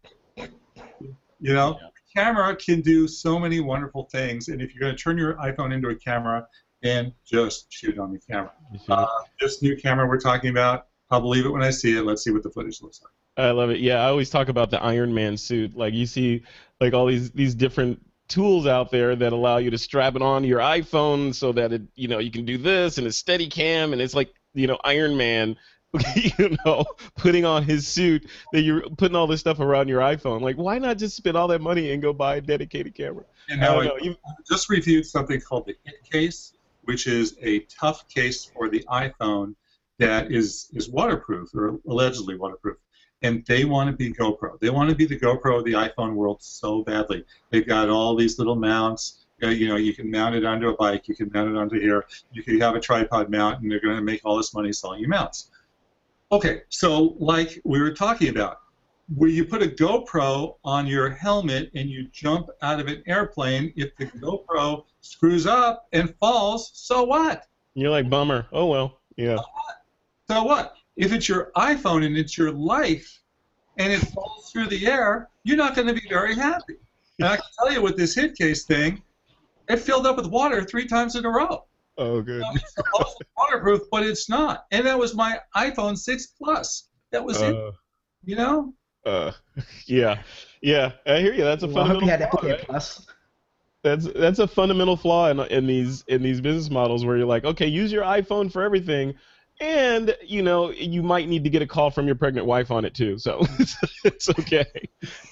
You know, Yeah. camera can do so many wonderful things, and if you're going to turn your iPhone into a camera, then just shoot on the camera. Uh, this new camera we're talking about, I'll believe it when I see it. Let's see what the footage looks like. I love it. Yeah, I always talk about the Iron Man suit. Like you see, like all these these different tools out there that allow you to strap it on your iPhone so that it, you know, you can do this and a steady cam, and it's like, you know, Iron Man, you know, putting on his suit that you're putting all this stuff around your iPhone. Like, why not just spend all that money and go buy a dedicated camera? And I now I know. You- just reviewed something called the Hitcase, which is a tough case for the iPhone that is is waterproof or allegedly waterproof. And they want to be GoPro. They want to be the GoPro of the iPhone world so badly. They've got all these little mounts. Uh, you know, you can mount it onto a bike. You can mount it onto here. You can have a tripod mount, and they're going to make all this money selling you mounts. Okay, so like we were talking about, where you put a GoPro on your helmet and you jump out of an airplane, if the GoPro screws up and falls, so what? You're like bummer. Oh well. Yeah. So what? If it's your iPhone and it's your life and it falls through the air, you're not going to be very happy. And I can tell you with this Hitcase thing, it filled up with water three times in a row. Oh good. Now, it's supposed to be waterproof, but it's not. And that was my iPhone 6 Plus. That was it, Uh, you know? uh, yeah, yeah. I hear you. That's a Well, I hope you had thought, Apple right? Plus. That's that's a fundamental flaw in, in these in these business models where you're like, okay, use your iPhone for everything, and you know you might need to get a call from your pregnant wife on it too. So it's okay.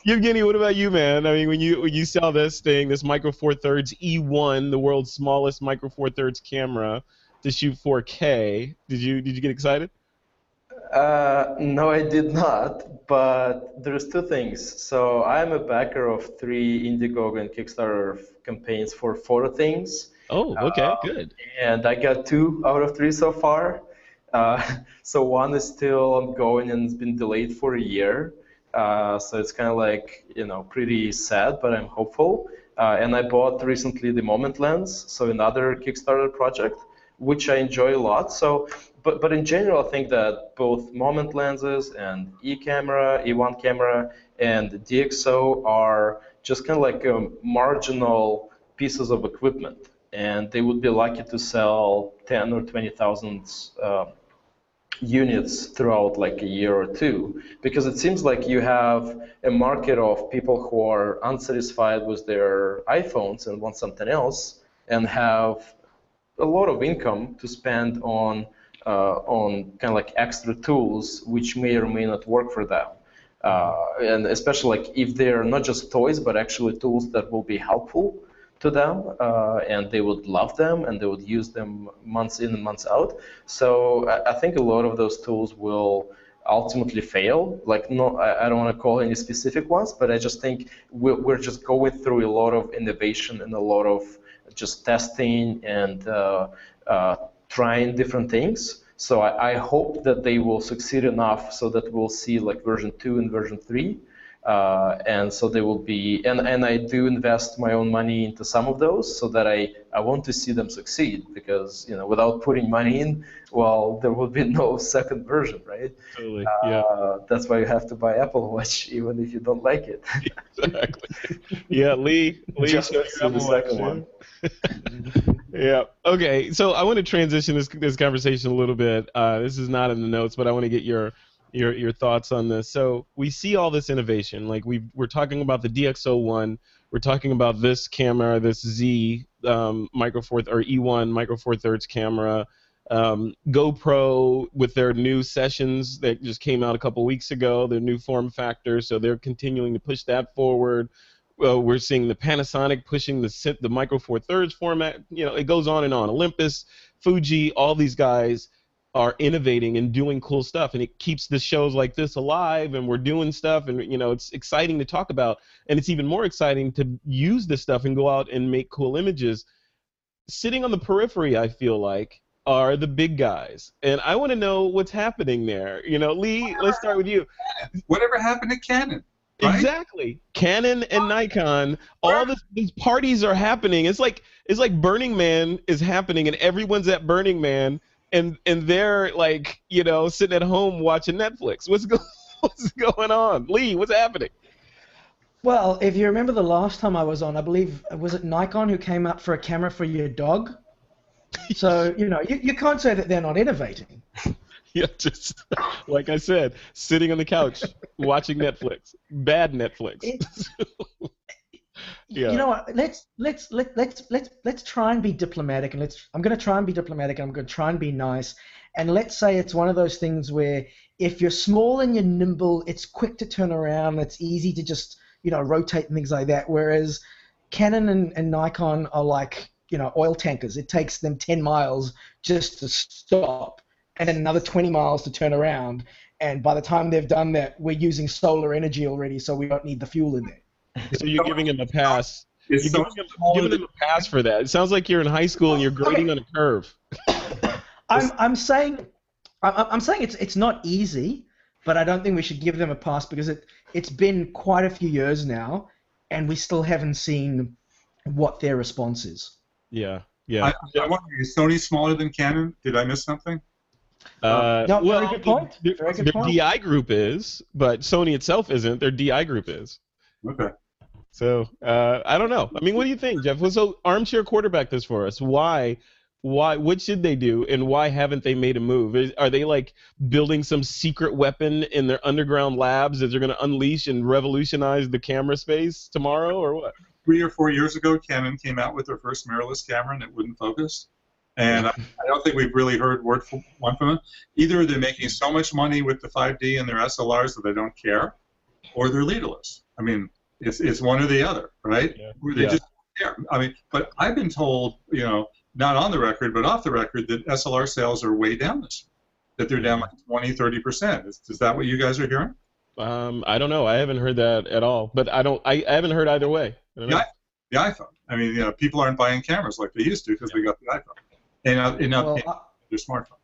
Evgeny, what about you, man? I mean, when you when you saw this thing, this Micro Four Thirds E1, the world's smallest Micro Four Thirds camera to shoot 4K, did you did you get excited? Uh, no, I did not. But there's two things. So I'm a backer of three Indiegogo and Kickstarter campaigns for photo things. Oh, okay, uh, good. And I got two out of three so far. Uh, so one is still ongoing and it's been delayed for a year. Uh, so it's kind of like you know pretty sad, but I'm hopeful. Uh, and I bought recently the Moment Lens, so another Kickstarter project, which I enjoy a lot. So but, but in general, I think that both moment lenses and E camera, E1 camera, and DxO are just kind of like um, marginal pieces of equipment, and they would be lucky to sell 10 or 20,000 uh, units throughout like a year or two, because it seems like you have a market of people who are unsatisfied with their iPhones and want something else, and have a lot of income to spend on uh, on kind of like extra tools which may or may not work for them. Uh, and especially like if they're not just toys but actually tools that will be helpful to them uh, and they would love them and they would use them months in and months out. So I, I think a lot of those tools will ultimately fail. Like no, I, I don't want to call any specific ones, but I just think we're, we're just going through a lot of innovation and a lot of just testing and uh, uh, trying different things. So I, I, hope that they will succeed enough so that we'll see like version two and version three. Uh, and so they will be, and, and I do invest my own money into some of those so that I, I want to see them succeed because, you know, without putting money in, well, there will be no second version, right? Totally, yeah. Uh, that's why you have to buy Apple Watch even if you don't like it. exactly. Yeah, Lee, Lee Just the second one. yeah. Okay. So I want to transition this this conversation a little bit. Uh, this is not in the notes, but I want to get your your your thoughts on this. So we see all this innovation. Like we we're talking about the DxO one. We're talking about this camera, this Z um, micro four or E1 micro four thirds camera. Um, GoPro with their new sessions that just came out a couple weeks ago, their new form factor. So they're continuing to push that forward uh, we're seeing the Panasonic pushing the the Micro Four Thirds format. You know, it goes on and on. Olympus, Fuji, all these guys are innovating and doing cool stuff, and it keeps the shows like this alive. And we're doing stuff, and you know, it's exciting to talk about, and it's even more exciting to use this stuff and go out and make cool images. Sitting on the periphery, I feel like are the big guys, and I want to know what's happening there. You know, Lee, let's start with you. Whatever happened to Canon? Right? Exactly. Canon and Nikon, all this, these parties are happening. It's like it's like Burning Man is happening, and everyone's at Burning Man, and and they're like you know sitting at home watching Netflix. What's go, what's going on, Lee? What's happening? Well, if you remember the last time I was on, I believe was it Nikon who came up for a camera for your dog. So you know you, you can't say that they're not innovating. yeah, just like I said, sitting on the couch watching Netflix, bad Netflix. Yeah. You know what? Let's let's let let's let's let's try and be diplomatic, and let's. I'm going to try and be diplomatic, and I'm going to try and be nice, and let's say it's one of those things where if you're small and you're nimble, it's quick to turn around. It's easy to just you know rotate and things like that. Whereas Canon and, and Nikon are like you know oil tankers. It takes them 10 miles just to stop and then another 20 miles to turn around. And by the time they've done that, we're using solar energy already, so we don't need the fuel in there. So you're giving him a pass. You're giving him, giving him a pass for that. It sounds like you're in high school and you're grading okay. on a curve. I'm, I'm saying I'm saying it's it's not easy, but I don't think we should give them a pass because it it's been quite a few years now, and we still haven't seen what their response is. Yeah, yeah. I, I wonder, is Sony smaller than Canon? Did I miss something? Uh, no, well, very good point. Very good their point. DI group is, but Sony itself isn't. Their DI group is. Okay. So uh, I don't know. I mean, what do you think, Jeff? So armchair quarterback this for us. Why? Why? What should they do, and why haven't they made a move? Is, are they like building some secret weapon in their underground labs that they're going to unleash and revolutionize the camera space tomorrow, or what? three or four years ago, Canon came out with their first mirrorless camera and it wouldn't focus. And I, I don't think we've really heard word from, one from them. Either they're making so much money with the 5D and their SLRs that they don't care, or they're leaderless. I mean, it's, it's one or the other, right? Yeah. Where they Yeah. just care. I mean, but I've been told, you know, not on the record, but off the record, that SLR sales are way down this year. That they're down like 20, 30%. Is, is that what you guys are hearing? Um, I don't know. I haven't heard that at all. But I don't. I, I haven't heard either way. I don't know. Yeah. The iPhone. I mean, you know, people aren't buying cameras like they used to because they got the iPhone. And now, and now Well, they I, have their smartphone.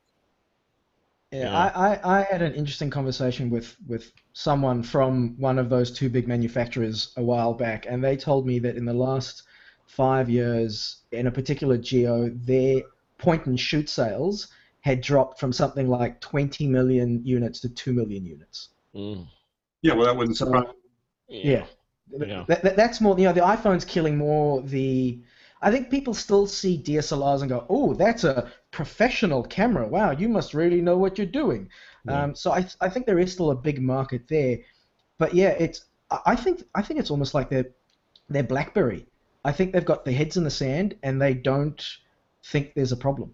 Yeah, Yeah. I, I, I had an interesting conversation with, with someone from one of those two big manufacturers a while back, and they told me that in the last five years, in a particular geo, their point and shoot sales had dropped from something like 20 million units to 2 million units. Mm. Yeah, well, that wouldn't So- surprise Yeah. Yeah. That, that, that's more, you know, the iPhone's killing more the. I think people still see DSLRs and go, oh, that's a professional camera. Wow, you must really know what you're doing. Yeah. Um, so I, I think there is still a big market there. But yeah, it's I I think I think it's almost like they're they're BlackBerry. I think they've got their heads in the sand and they don't think there's a problem.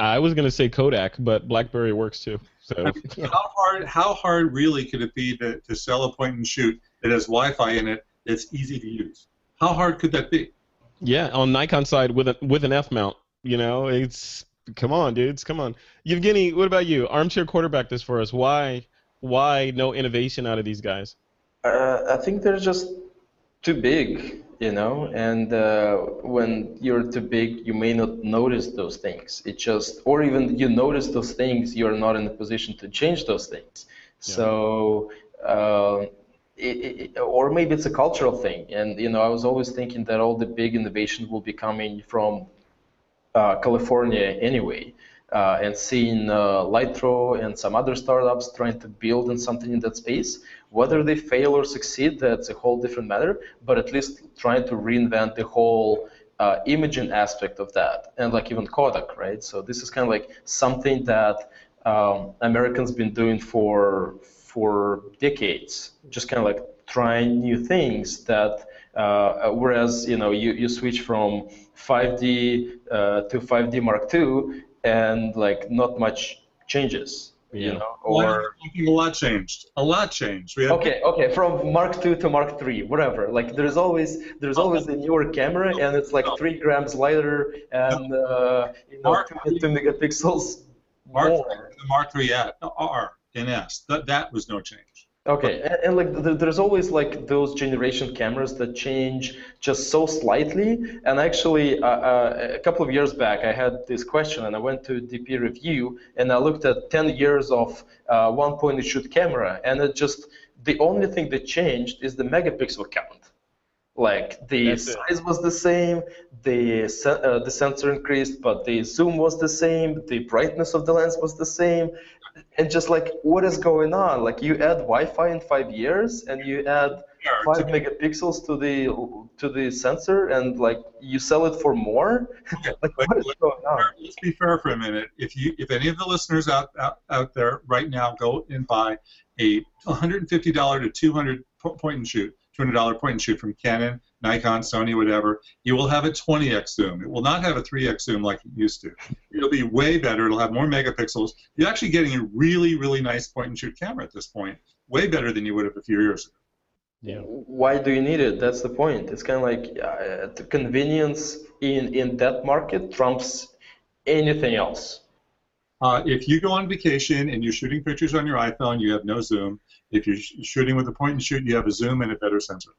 I was gonna say Kodak, but BlackBerry works too. So Yeah. How hard? How hard really could it be to, to sell a point and shoot that has Wi-Fi in it that's easy to use? How hard could that be? Yeah, on Nikon side with a with an F mount, you know, it's come on, dudes, come on. Evgeny, what about you? Armchair quarterback this for us. Why why no innovation out of these guys? Uh, I think they're just too big, you know, and uh, when you're too big, you may not notice those things. It just, or even you notice those things, you're not in a position to change those things. Yeah. So, uh, it, or maybe it's a cultural thing. And you know, I was always thinking that all the big innovation will be coming from uh, California anyway. Uh, and seeing uh, Lytro and some other startups trying to build in something in that space, whether they fail or succeed, that's a whole different matter. But at least trying to reinvent the whole uh, imaging aspect of that, and like even Kodak, right? So this is kind of like something that um, Americans been doing for for decades, just kind of like trying new things that. Uh, whereas you know you, you switch from 5D uh, to 5D Mark II, and like not much changes, you know, or I a lot changed. A lot changed. We had okay, okay, from Mark II to Mark III, whatever. Like there's always there's always a newer camera, and it's like three grams lighter and uh, you know Mark- two, two megapixels Mark more. the Mark III at R in S. That that was no change. Okay, and, and like th- there's always like those generation cameras that change just so slightly. And actually, uh, uh, a couple of years back, I had this question, and I went to DP Review, and I looked at 10 years of uh, one-point shoot camera, and it just the only thing that changed is the megapixel count. Like the That's it. size was the same, the uh, the sensor increased, but the zoom was the same, the brightness of the lens was the same, and just like what is going on? Like you add Wi-Fi in five years, and you add five megapixels to the to the sensor, and like you sell it for more. like but- what is going on? Let's be fair for a minute. If you, if any of the listeners out out, out there right now go and buy a $150 to 200 point and shoot, $200 point and shoot from Canon, Nikon, Sony, whatever, you will have a 20x zoom. It will not have a 3x zoom like it used to. It'll be way better. It'll have more megapixels. You're actually getting a really, really nice point and shoot camera at this point, way better than you would have a few years ago. Yeah. Why do you need it? That's the point. It's kind of like uh, the convenience in in that market trumps anything else. Uh, if you go on vacation and you're shooting pictures on your iPhone, you have no zoom. If you're sh- shooting with a point and shoot, you have a zoom and a better sensor.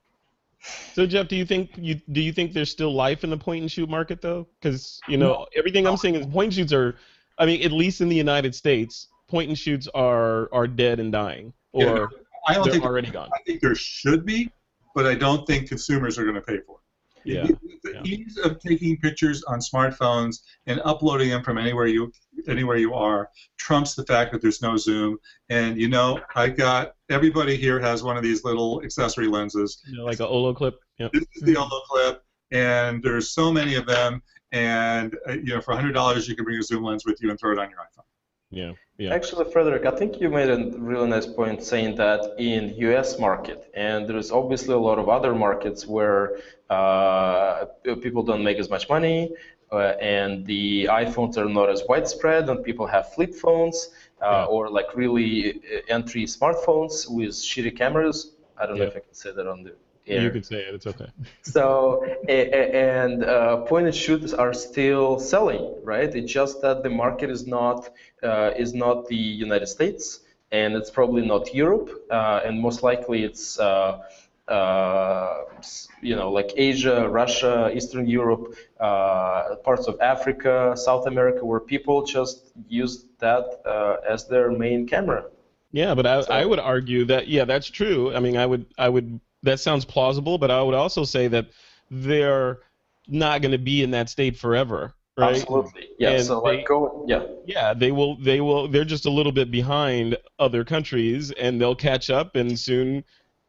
So Jeff, do you think you do you think there's still life in the point and shoot market though? Because you know everything I'm saying is point and shoots are, I mean at least in the United States, point and shoots are are dead and dying, or Yeah, I don't they're think already gone. I think there should be, but I don't think consumers are going to pay for it. Yeah, The yeah. ease of taking pictures on smartphones and uploading them from anywhere you anywhere you are trumps the fact that there's no zoom. And you know, I got everybody here has one of these little accessory lenses. You know, like a olloclip. Yeah. This is the olloclip, and there's so many of them. And uh, you know, for hundred dollars, you can bring a zoom lens with you and throw it on your iPhone. Yeah. Yeah. Actually, Frederick, I think you made a really nice point saying that in U.S. market, and there's obviously a lot of other markets where uh, people don't make as much money, uh, and the iPhones are not as widespread, and people have flip phones uh, Yeah. or like really uh, entry smartphones with shitty cameras. I don't know if I can say that on the air. You can say it. It's okay. So and uh, point and shoots are still selling, right? It's just that the market is not uh, is not the United States, and it's probably not Europe, uh, and most likely it's you know like Asia, Russia, Eastern Europe, uh, parts of Africa, South America, where people just use that uh, as their main camera. Yeah, but I, So- I would argue that yeah, that's true. I mean, I would I would that sounds plausible, but I would also say that they're not going to be in that state forever, right? Absolutely, yeah. And so they- like go, yeah. Yeah, they will they will they're just a little bit behind other countries and they'll catch up and soon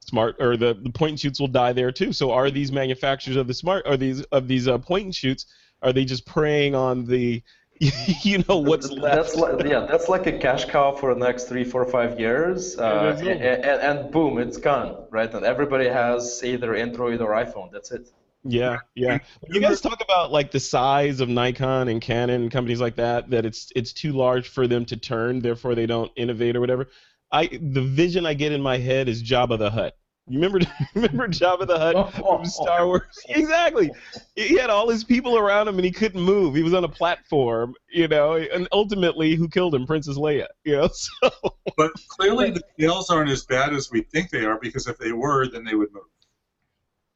smart or the, the point and shoots will die there too. So are these manufacturers of the smart are these of these uh, point and shoots are they just preying on the you know what's left? that's like, yeah, that's like a cash cow for the next three, four, five years, uh, it's and, and, and boom, it's gone, right? And everybody has either Android or iPhone. That's it. Yeah, yeah. You guys talk about like the size of Nikon and Canon and companies like that that it's it's too large for them to turn, therefore they don't innovate or whatever. I the vision I get in my head is Jabba the Hutt. You remember remember Jabba the Hutt from Star Wars? Exactly. He had all his people around him and he couldn't move. He was on a platform, you know, and ultimately who killed him? Princess Leia, you know. So But clearly the scales aren't as bad as we think they are because if they were, then they would move.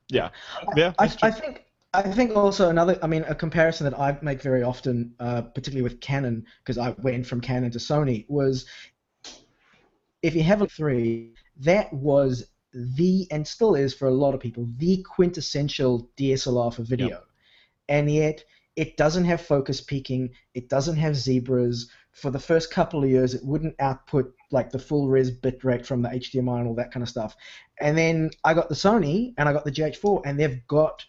yeah. Yeah. I. I think I think also another I mean a comparison that I make very often, uh, particularly with Canon, because I went from Canon to Sony, was if you have a three, that was the and still is for a lot of people the quintessential DSLR for video, and yet it doesn't have focus peaking, it doesn't have zebras. For the first couple of years, it wouldn't output like the full res bit rate from the HDMI and all that kind of stuff. And then I got the Sony and I got the GH4, and they've got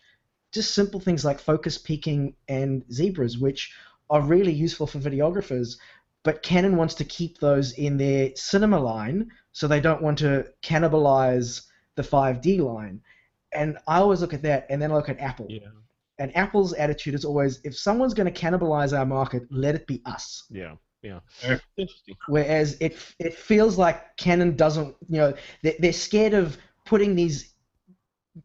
just simple things like focus peaking and zebras, which are really useful for videographers. But Canon wants to keep those in their cinema line, so they don't want to cannibalize the 5D line. And I always look at that, and then I look at Apple. Yeah. And Apple's attitude is always, if someone's going to cannibalize our market, let it be us. Yeah. Yeah. Yeah. Interesting. Whereas it it feels like Canon doesn't, you know, they're, they're scared of putting these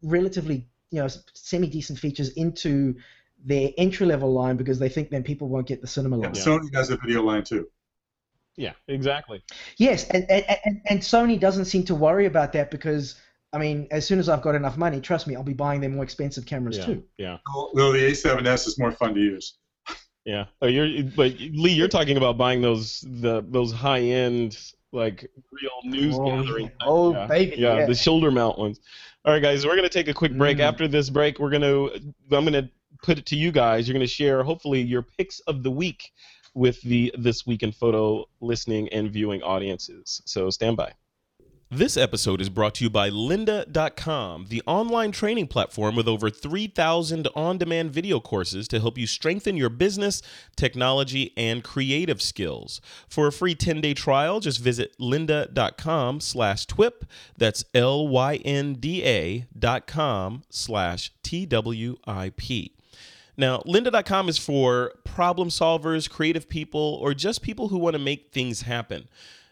relatively, you know, semi decent features into their entry level line because they think then people won't get the cinema line. And Sony has a video line too. Yeah, exactly. Yes, and, and, and, and Sony doesn't seem to worry about that because, I mean, as soon as I've got enough money, trust me, I'll be buying them more expensive cameras Yeah. too. Yeah. Though the A7S is more fun to use. Yeah. Oh, you're but Lee, you're talking about buying those the those high end like real news Oh, gathering. yeah. Oh, yeah. baby, Yeah, yeah. the shoulder mount ones. All right, guys, we're gonna take a quick break. Mm. After this break, we're gonna I'm gonna put it to you guys. You're gonna share hopefully your picks of the week with the this week in photo listening and viewing audiences. So stand by. This episode is brought to you by lynda.com, the online training platform with over 3,000 on-demand video courses to help you strengthen your business, technology, and creative skills. For a free 10-day trial, just visit lynda.com slash twip. That's L-Y-N-D-A dot com slash T-W-I-P. Now, lynda.com is for problem solvers, creative people, or just people who want to make things happen.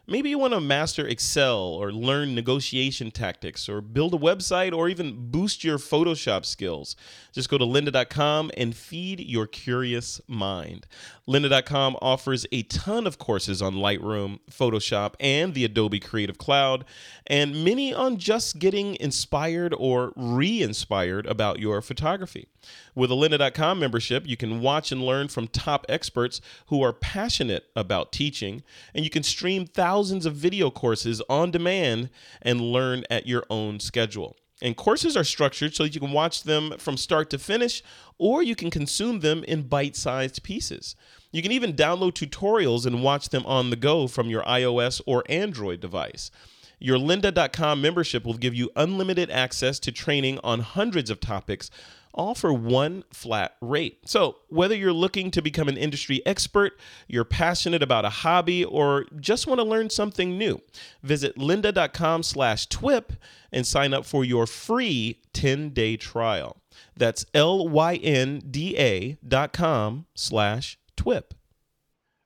Maybe you want to master Excel or learn negotiation tactics or build a website or even boost your Photoshop skills. Just go to lynda.com and feed your curious mind. Lynda.com offers a ton of courses on Lightroom, Photoshop, and the Adobe Creative Cloud, and many on just getting inspired or re inspired about your photography. With a lynda.com membership, you can watch and learn from top experts who are passionate about teaching, and you can stream thousands of video courses on demand and learn at your own schedule. And courses are structured so that you can watch them from start to finish, or you can consume them in bite sized pieces. You can even download tutorials and watch them on the go from your iOS or Android device. Your lynda.com membership will give you unlimited access to training on hundreds of topics all for one flat rate. So, whether you're looking to become an industry expert, you're passionate about a hobby, or just want to learn something new, visit lynda.com/twip and sign up for your free 10-day trial. That's L-Y-N-D-A dot com slash twip.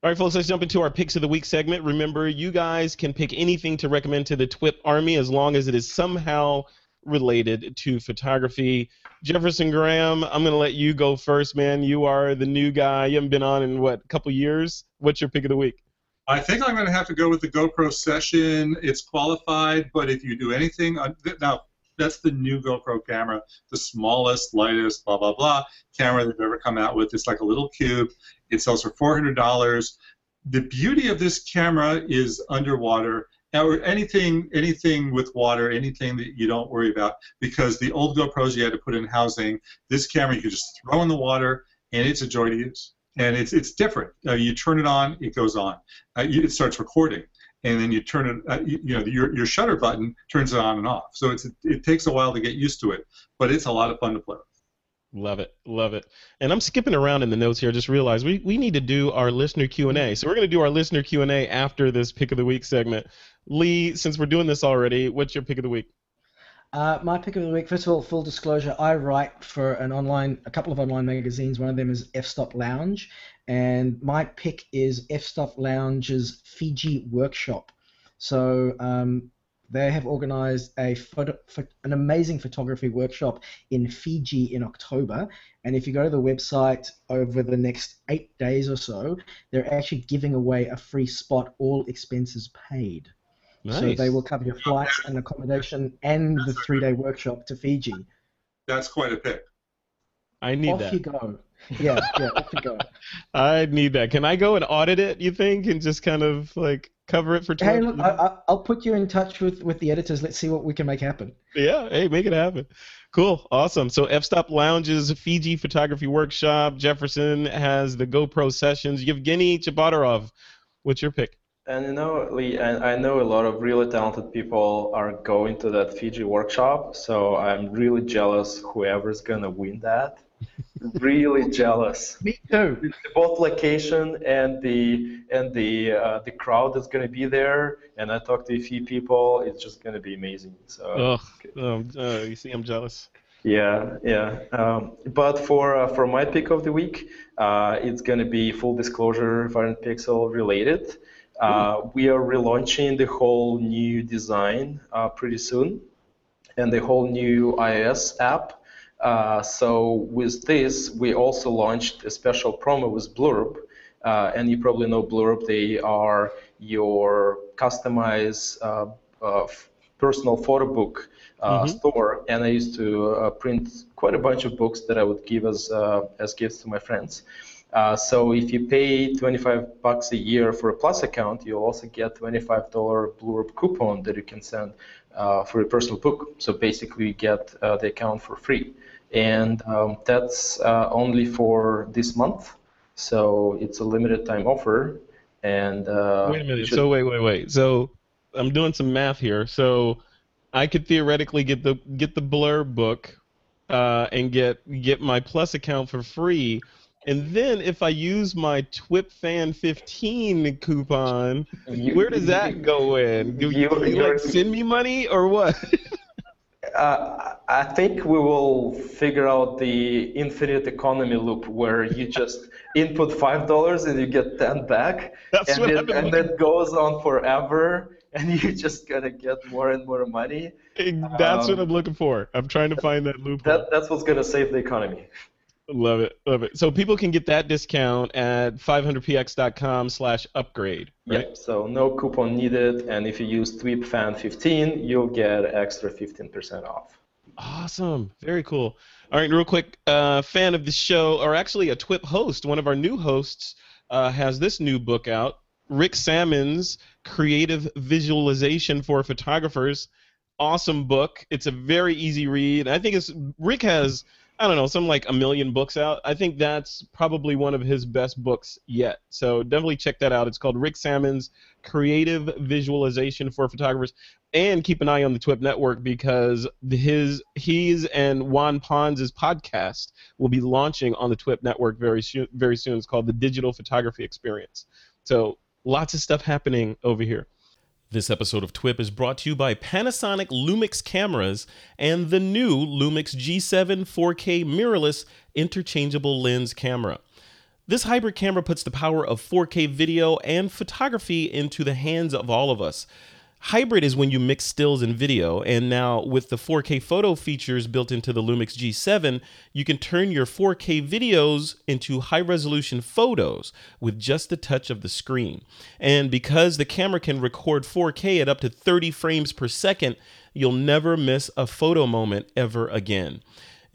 All right, folks, let's jump into our picks of the week segment. Remember, you guys can pick anything to recommend to the TWIP Army as long as it is somehow related to photography. Jefferson Graham, I'm going to let you go first, man. You are the new guy. You haven't been on in, what, a couple years? What's your pick of the week? I think I'm going to have to go with the GoPro Session. It's qualified, but if you do anything, uh, now that's the new GoPro camera, the smallest, lightest, blah blah blah camera they've ever come out with. It's like a little cube. It sells for four hundred dollars. The beauty of this camera is underwater or anything anything with water, anything that you don't worry about, because the old GoPros you had to put in housing. This camera you can just throw in the water, and it's a joy to use. And it's it's different. Uh, you turn it on, it goes on. Uh, it starts recording and then you turn it, uh, you, you, know, your, your shutter button turns it on and off. So it's it takes a while to get used to it, but it's a lot of fun to play with. Love it, love it. And I'm skipping around in the notes here. I just realized we, we need to do our listener Q and A. So we're going to do our listener Q and A after this pick of the week segment. Lee, since we're doing this already, what's your pick of the week? Uh, my pick of the week. First of all, full disclosure, I write for an online, a couple of online magazines. One of them is F-Stop Lounge, and my pick is F-Stop Lounge's Fiji workshop. So um, they have organized a photo, an amazing photography workshop in Fiji in October. And if you go to the website over the next eight days or so, they're actually giving away a free spot, all expenses paid. Nice. So they will cover your flights and accommodation and the three-day workshop to Fiji. That's quite a pick. I need off that. Off you go. Yeah, yeah, off you go. I need that. Can I go and audit it? You think, and just kind of like cover it for 20 Hey, look, I, will put you in touch with, with the editors. Let's see what we can make happen. Yeah, hey, make it happen. Cool, awesome. So F-Stop Lounge's Fiji Photography Workshop. Jefferson has the GoPro Sessions. Evgeny Tchebotarev, what's your pick? And you know, Lee, I know a lot of really talented people are going to that Fiji workshop, so I'm really jealous whoever's gonna win that really jealous. Me too. Both location and the and the uh, the crowd that's going to be there. And I talked to a few people. It's just going to be amazing. So. Oh, um, uh, you see, I'm jealous. Yeah, yeah. Um, but for uh, for my pick of the week, uh, it's going to be full disclosure Variant Pixel related. Uh, we are relaunching the whole new design uh, pretty soon, and the whole new iOS app. Uh, so with this, we also launched a special promo with Blurb. Uh, and you probably know Blurb. They are your customized uh, uh personal photo book uh, mm-hmm. store. And I used to print quite a bunch of books that I would give as, as gifts to my friends. Uh, so if you pay 25 bucks a year for a Plus account, you'll also get $25 Blurb coupon that you can send uh, for a personal book. So basically, you get uh, the account for free and um, that's uh, only for this month. So it's a limited time offer. And uh, wait a minute. Should... So wait, wait, wait. So I'm doing some math here. So I could theoretically get the get the Blurb book uh, and get get my Plus account for free. And then if I use my TWIPFan15 coupon, you, where does that go in? Do you, you like send me money or what? uh, I think we will figure out the infinite economy loop where you just input five dollars and you get ten back, That's and, it, and that goes on forever, and you're just gonna get more and more money. That's um, what I'm looking for. I'm trying to find that loop. That, that's what's gonna save the economy. Love it, love it. So people can get that discount at 500px.com slash upgrade, right? Yep, so no coupon needed, and if you use TWIPFan15, you'll get extra 15% off. Awesome, very cool. All right, real quick, uh, fan of the show, or actually a TWIP host, one of our new hosts, uh, has this new book out, Rick Sammon's Creative Visualization for Photographers. Awesome book. It's a very easy read. I think it's Rick has – I don't know, some like a million books out. I think that's probably one of his best books yet. So definitely check that out. It's called Rick Sammon's Creative Visualization for Photographers. And keep an eye on the TWIP network because his he's and Juan Pons' podcast will be launching on the TWIP network very soon. Very soon. It's called the Digital Photography Experience. So lots of stuff happening over here. This episode of TWIP is brought to you by Panasonic Lumix cameras and the new Lumix G7 4K mirrorless interchangeable lens camera. This hybrid camera puts the power of 4K video and photography into the hands of all of us. Hybrid is when you mix stills and video, and now with the 4K photo features built into the Lumix G7, you can turn your 4K videos into high resolution photos with just the touch of the screen. And because the camera can record 4K at up to 30 frames per second, you'll never miss a photo moment ever again.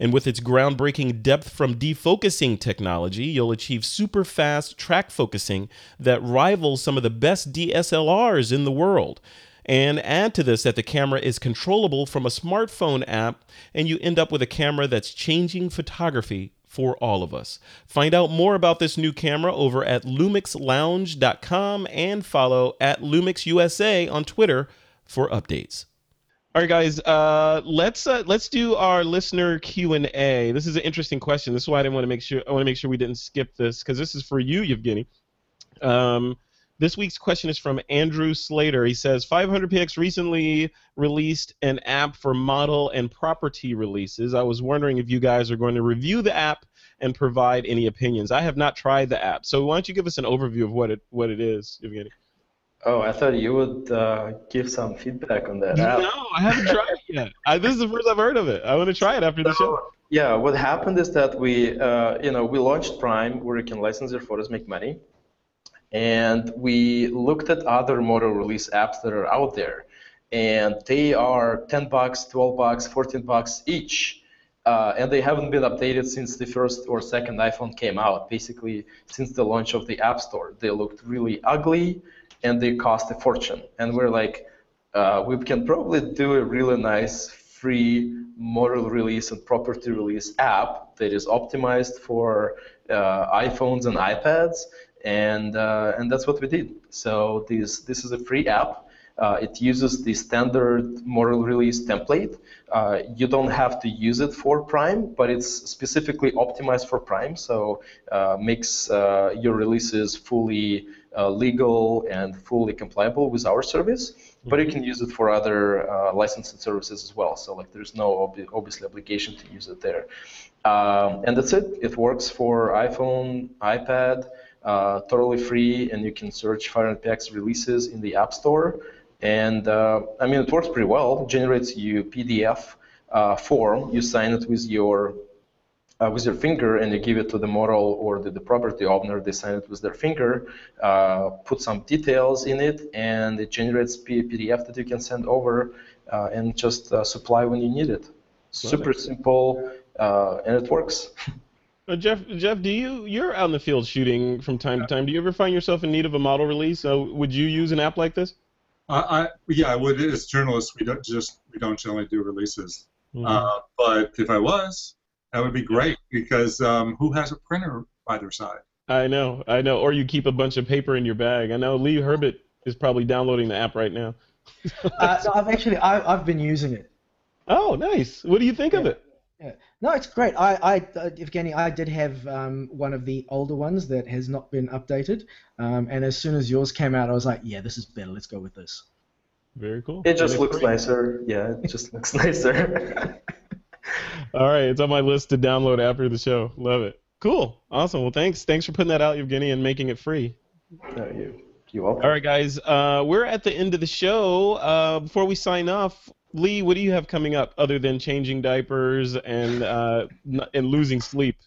And with its groundbreaking depth from defocusing technology, you'll achieve super fast track focusing that rivals some of the best DSLRs in the world. And add to this that the camera is controllable from a smartphone app, and you end up with a camera that's changing photography for all of us. Find out more about this new camera over at lumixlounge.com and follow at lumixusa on Twitter for updates. All right, guys. Uh, let's uh, let's do our listener Q and A. This is an interesting question. This is why I didn't want to make sure I want to make sure we didn't skip this because this is for you, Evgeny. Um, this week's question is from Andrew Slater. He says 500px recently released an app for model and property releases. I was wondering if you guys are going to review the app and provide any opinions. I have not tried the app, so why don't you give us an overview of what it what it is, Evgeny? Oh, I thought you would uh, give some feedback on that app. No, I haven't tried it yet. I, this is the first I've heard of it. I want to try it after the show. Yeah, what happened is that we, uh, you know, we launched Prime where you can license your photos, make money, and we looked at other model release apps that are out there, and they are 10 bucks, 12 bucks, 14 bucks each. Uh, and they haven't been updated since the first or second iPhone came out. Basically, since the launch of the App Store, they looked really ugly and they cost a fortune. And we're like, uh, we can probably do a really nice free model release and property release app that is optimized for uh, iPhones and iPads and uh, and that's what we did. So this this is a free app. Uh, it uses the standard model release template. Uh, you don't have to use it for Prime, but it's specifically optimized for Prime, so uh, makes uh, your releases fully uh, legal and fully compliable with our service. But you can use it for other licensed services as well. So like there's no ob- obviously obligation to use it there. Um, and that's it. It works for iPhone, iPad uh, totally free, and you can search 500px releases in the App Store. And uh, I mean, it works pretty well. It generates you PDF uh, form. You sign it with your uh, with your finger, and you give it to the model or the, the property owner. They sign it with their finger, uh, put some details in it, and it generates a PDF that you can send over uh, and just supply when you need it. Super simple, and it works. Uh, Jeff, Jeff, do you you're out in the field shooting from time to time? Do you ever find yourself in need of a model release? So would you use an app like this? I, I yeah, I would. As journalists, we don't just we don't generally do releases. Mhm. Uh, but if I was, that would be great because um, who has a printer by their side? I know, I know. Or you keep a bunch of paper in your bag. I know Lee Herbet is probably downloading the app right now. Uh, no, I've actually I, I've been using it. oh, nice. What do you think of it? Yeah. No, it's great. I, I, uh, Evgeny, I did have um, one of the older ones that has not been updated, um, and as soon as yours came out, I was like, yeah, this is better. Let's go with this. Very cool. It just looks great. nicer. Yeah, it just looks nicer. All right, it's on my list to download after the show. Love it. Cool. Awesome. Well, thanks. Thanks for putting that out, Evgeny, and making it free. no, you, you welcome. All right, guys. Uh, we're at the end of the show. Uh, before we sign off, Lee, what do you have coming up other than changing diapers and uh, and losing sleep?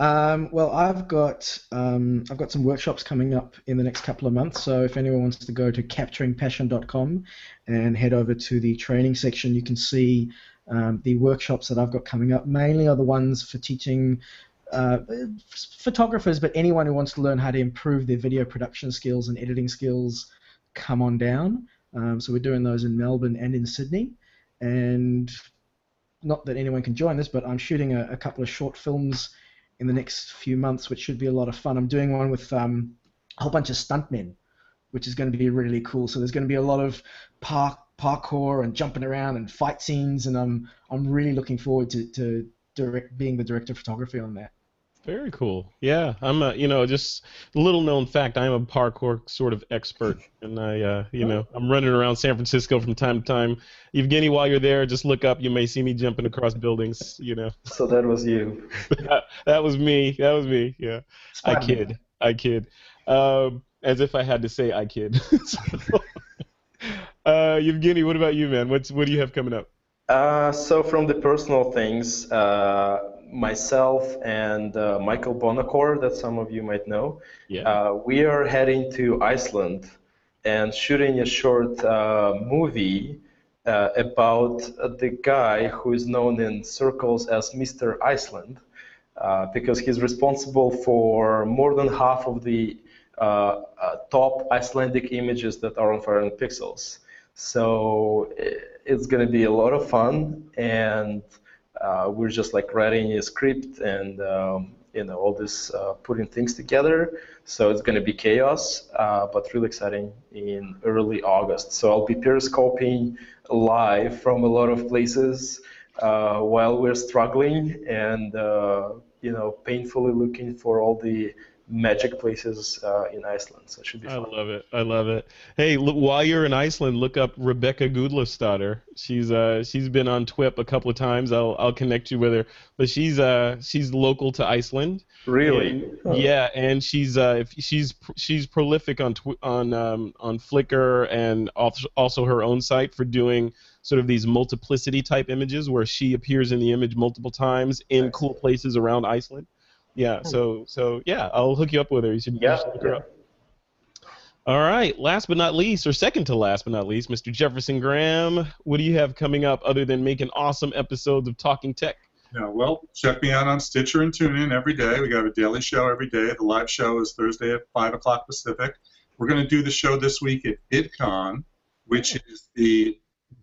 Um, well, I've got um, I've got some workshops coming up in the next couple of months. So if anyone wants to go to capturingpassion.com and head over to the training section, you can see um, the workshops that I've got coming up. Mainly are the ones for teaching uh, photographers, but anyone who wants to learn how to improve their video production skills and editing skills, come on down. Um, so we're doing those in Melbourne and in Sydney, and not that anyone can join this, but I'm shooting a, a, couple of short films in the next few months, which should be a lot of fun. I'm doing one with um, a whole bunch of stuntmen, which is going to be really cool. So there's going to be a lot of park parkour and jumping around and fight scenes, and I'm I'm really looking forward to, to direct, being the director of photography on that. Very cool. Yeah, I'm a you know just little known fact. I'm a parkour sort of expert, and I uh, you know I'm running around San Francisco from time to time. Evgeny, while you're there, just look up. You may see me jumping across buildings. You know. So that was you. that, that, was me. That was me. Yeah. I kid. I kid. Um, as if I had to say I kid. so, uh, Evgeny, what about you, man? What's what do you have coming up? Uh, so from the personal things, uh, myself and uh, Michael Buonocore, that some of you might know, yeah. Uh, we are heading to Iceland and shooting a short uh, movie uh, about the guy who is known in circles as Mr. Iceland, uh, because he's responsible for more than half of the uh, top Icelandic images that are on Fire and Pixels. So it's going to be a lot of fun and we're just like writing a script and um, you know all this uh, putting things together. So it's going to be chaos, uh, but really exciting in early August. So I'll be periscoping live from a lot of places uh, while we're struggling and uh, you know painfully looking for all the magic places uh, in Iceland. So it should be fun. I love it. I love it. Hey, look, while you're in Iceland, look up Rebekka Gudleifsdottir. She's uh she's been on TWIP a couple of times. I'll I'll connect you with her. But she's uh she's local to Iceland. Really? And, oh. Yeah, and she's uh she's she's prolific on tw- on um on Flickr and also her own site for doing sort of these multiplicity type images where she appears in the image multiple times in cool places around Iceland. Yeah. Hmm. So so yeah, I'll hook you up with her. You should, yeah, you should look her up. All right. Last but not least, or second to last but not least, Mr. Jefferson Graham. What do you have coming up other than making awesome episodes of Talking Tech? Yeah, well, check me out on Stitcher and TuneIn every day. We got a daily show every day. The live show is Thursday at 5 o'clock Pacific. We're going to do the show this week at VidCon, which is the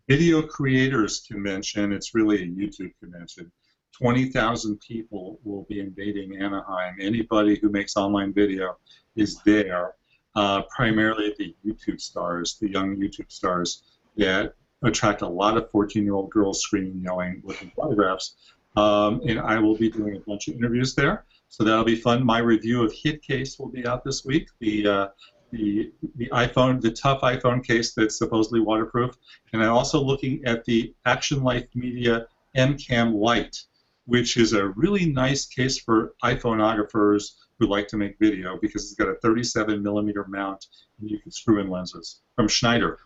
Video Creators Convention. It's really a YouTube convention. 20,000 people will be invading Anaheim. Anybody who makes online video is there. Uh, primarily the YouTube stars, the young YouTube stars that attract a lot of 14-year-old girls screaming, yelling, looking photographs. Um, and I will be doing a bunch of interviews there, so that'll be fun. My review of Hitcase will be out this week. The uh, the the iPhone, the tough iPhone case that's supposedly waterproof, and I'm also looking at the Action Life Media MCam Lite which is a really nice case for iPhoneographers who like to make video because it's got a 37 millimeter mount and you can screw in lenses from Schneider.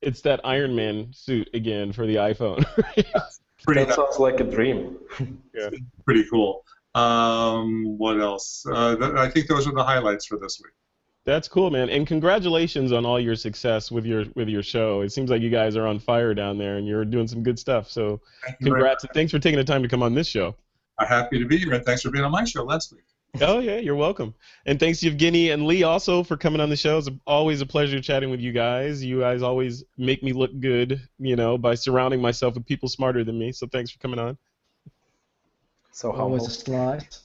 It's that Iron Man suit again for the iPhone. pretty that sounds like a dream. yeah. Pretty cool. Um, what else? Uh, th- I think those are the highlights for this week. That's cool, man. And congratulations on all your success with your with your show. It seems like you guys are on fire down there, and you're doing some good stuff. So, congrats and thanks for taking the time to come on this show. I'm happy to be here, and thanks for being on my show last week. Oh yeah, you're welcome. And thanks Evgeny and Lee also for coming on the show. It's always a pleasure chatting with you guys. You guys always make me look good, you know, by surrounding myself with people smarter than me. So thanks for coming on. So how was the slides?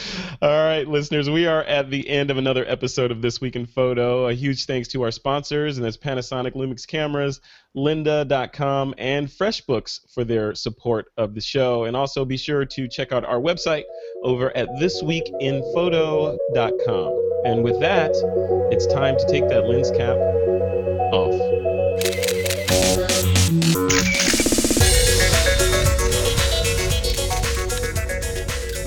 All right, listeners, we are at the end of another episode of This Week in Photo. A huge thanks to our sponsors, and that's Panasonic Lumix Cameras, Lynda.com, and FreshBooks for their support of the show. And also be sure to check out our website over at thisweekinphoto.com. And with that, it's time to take that lens cap off.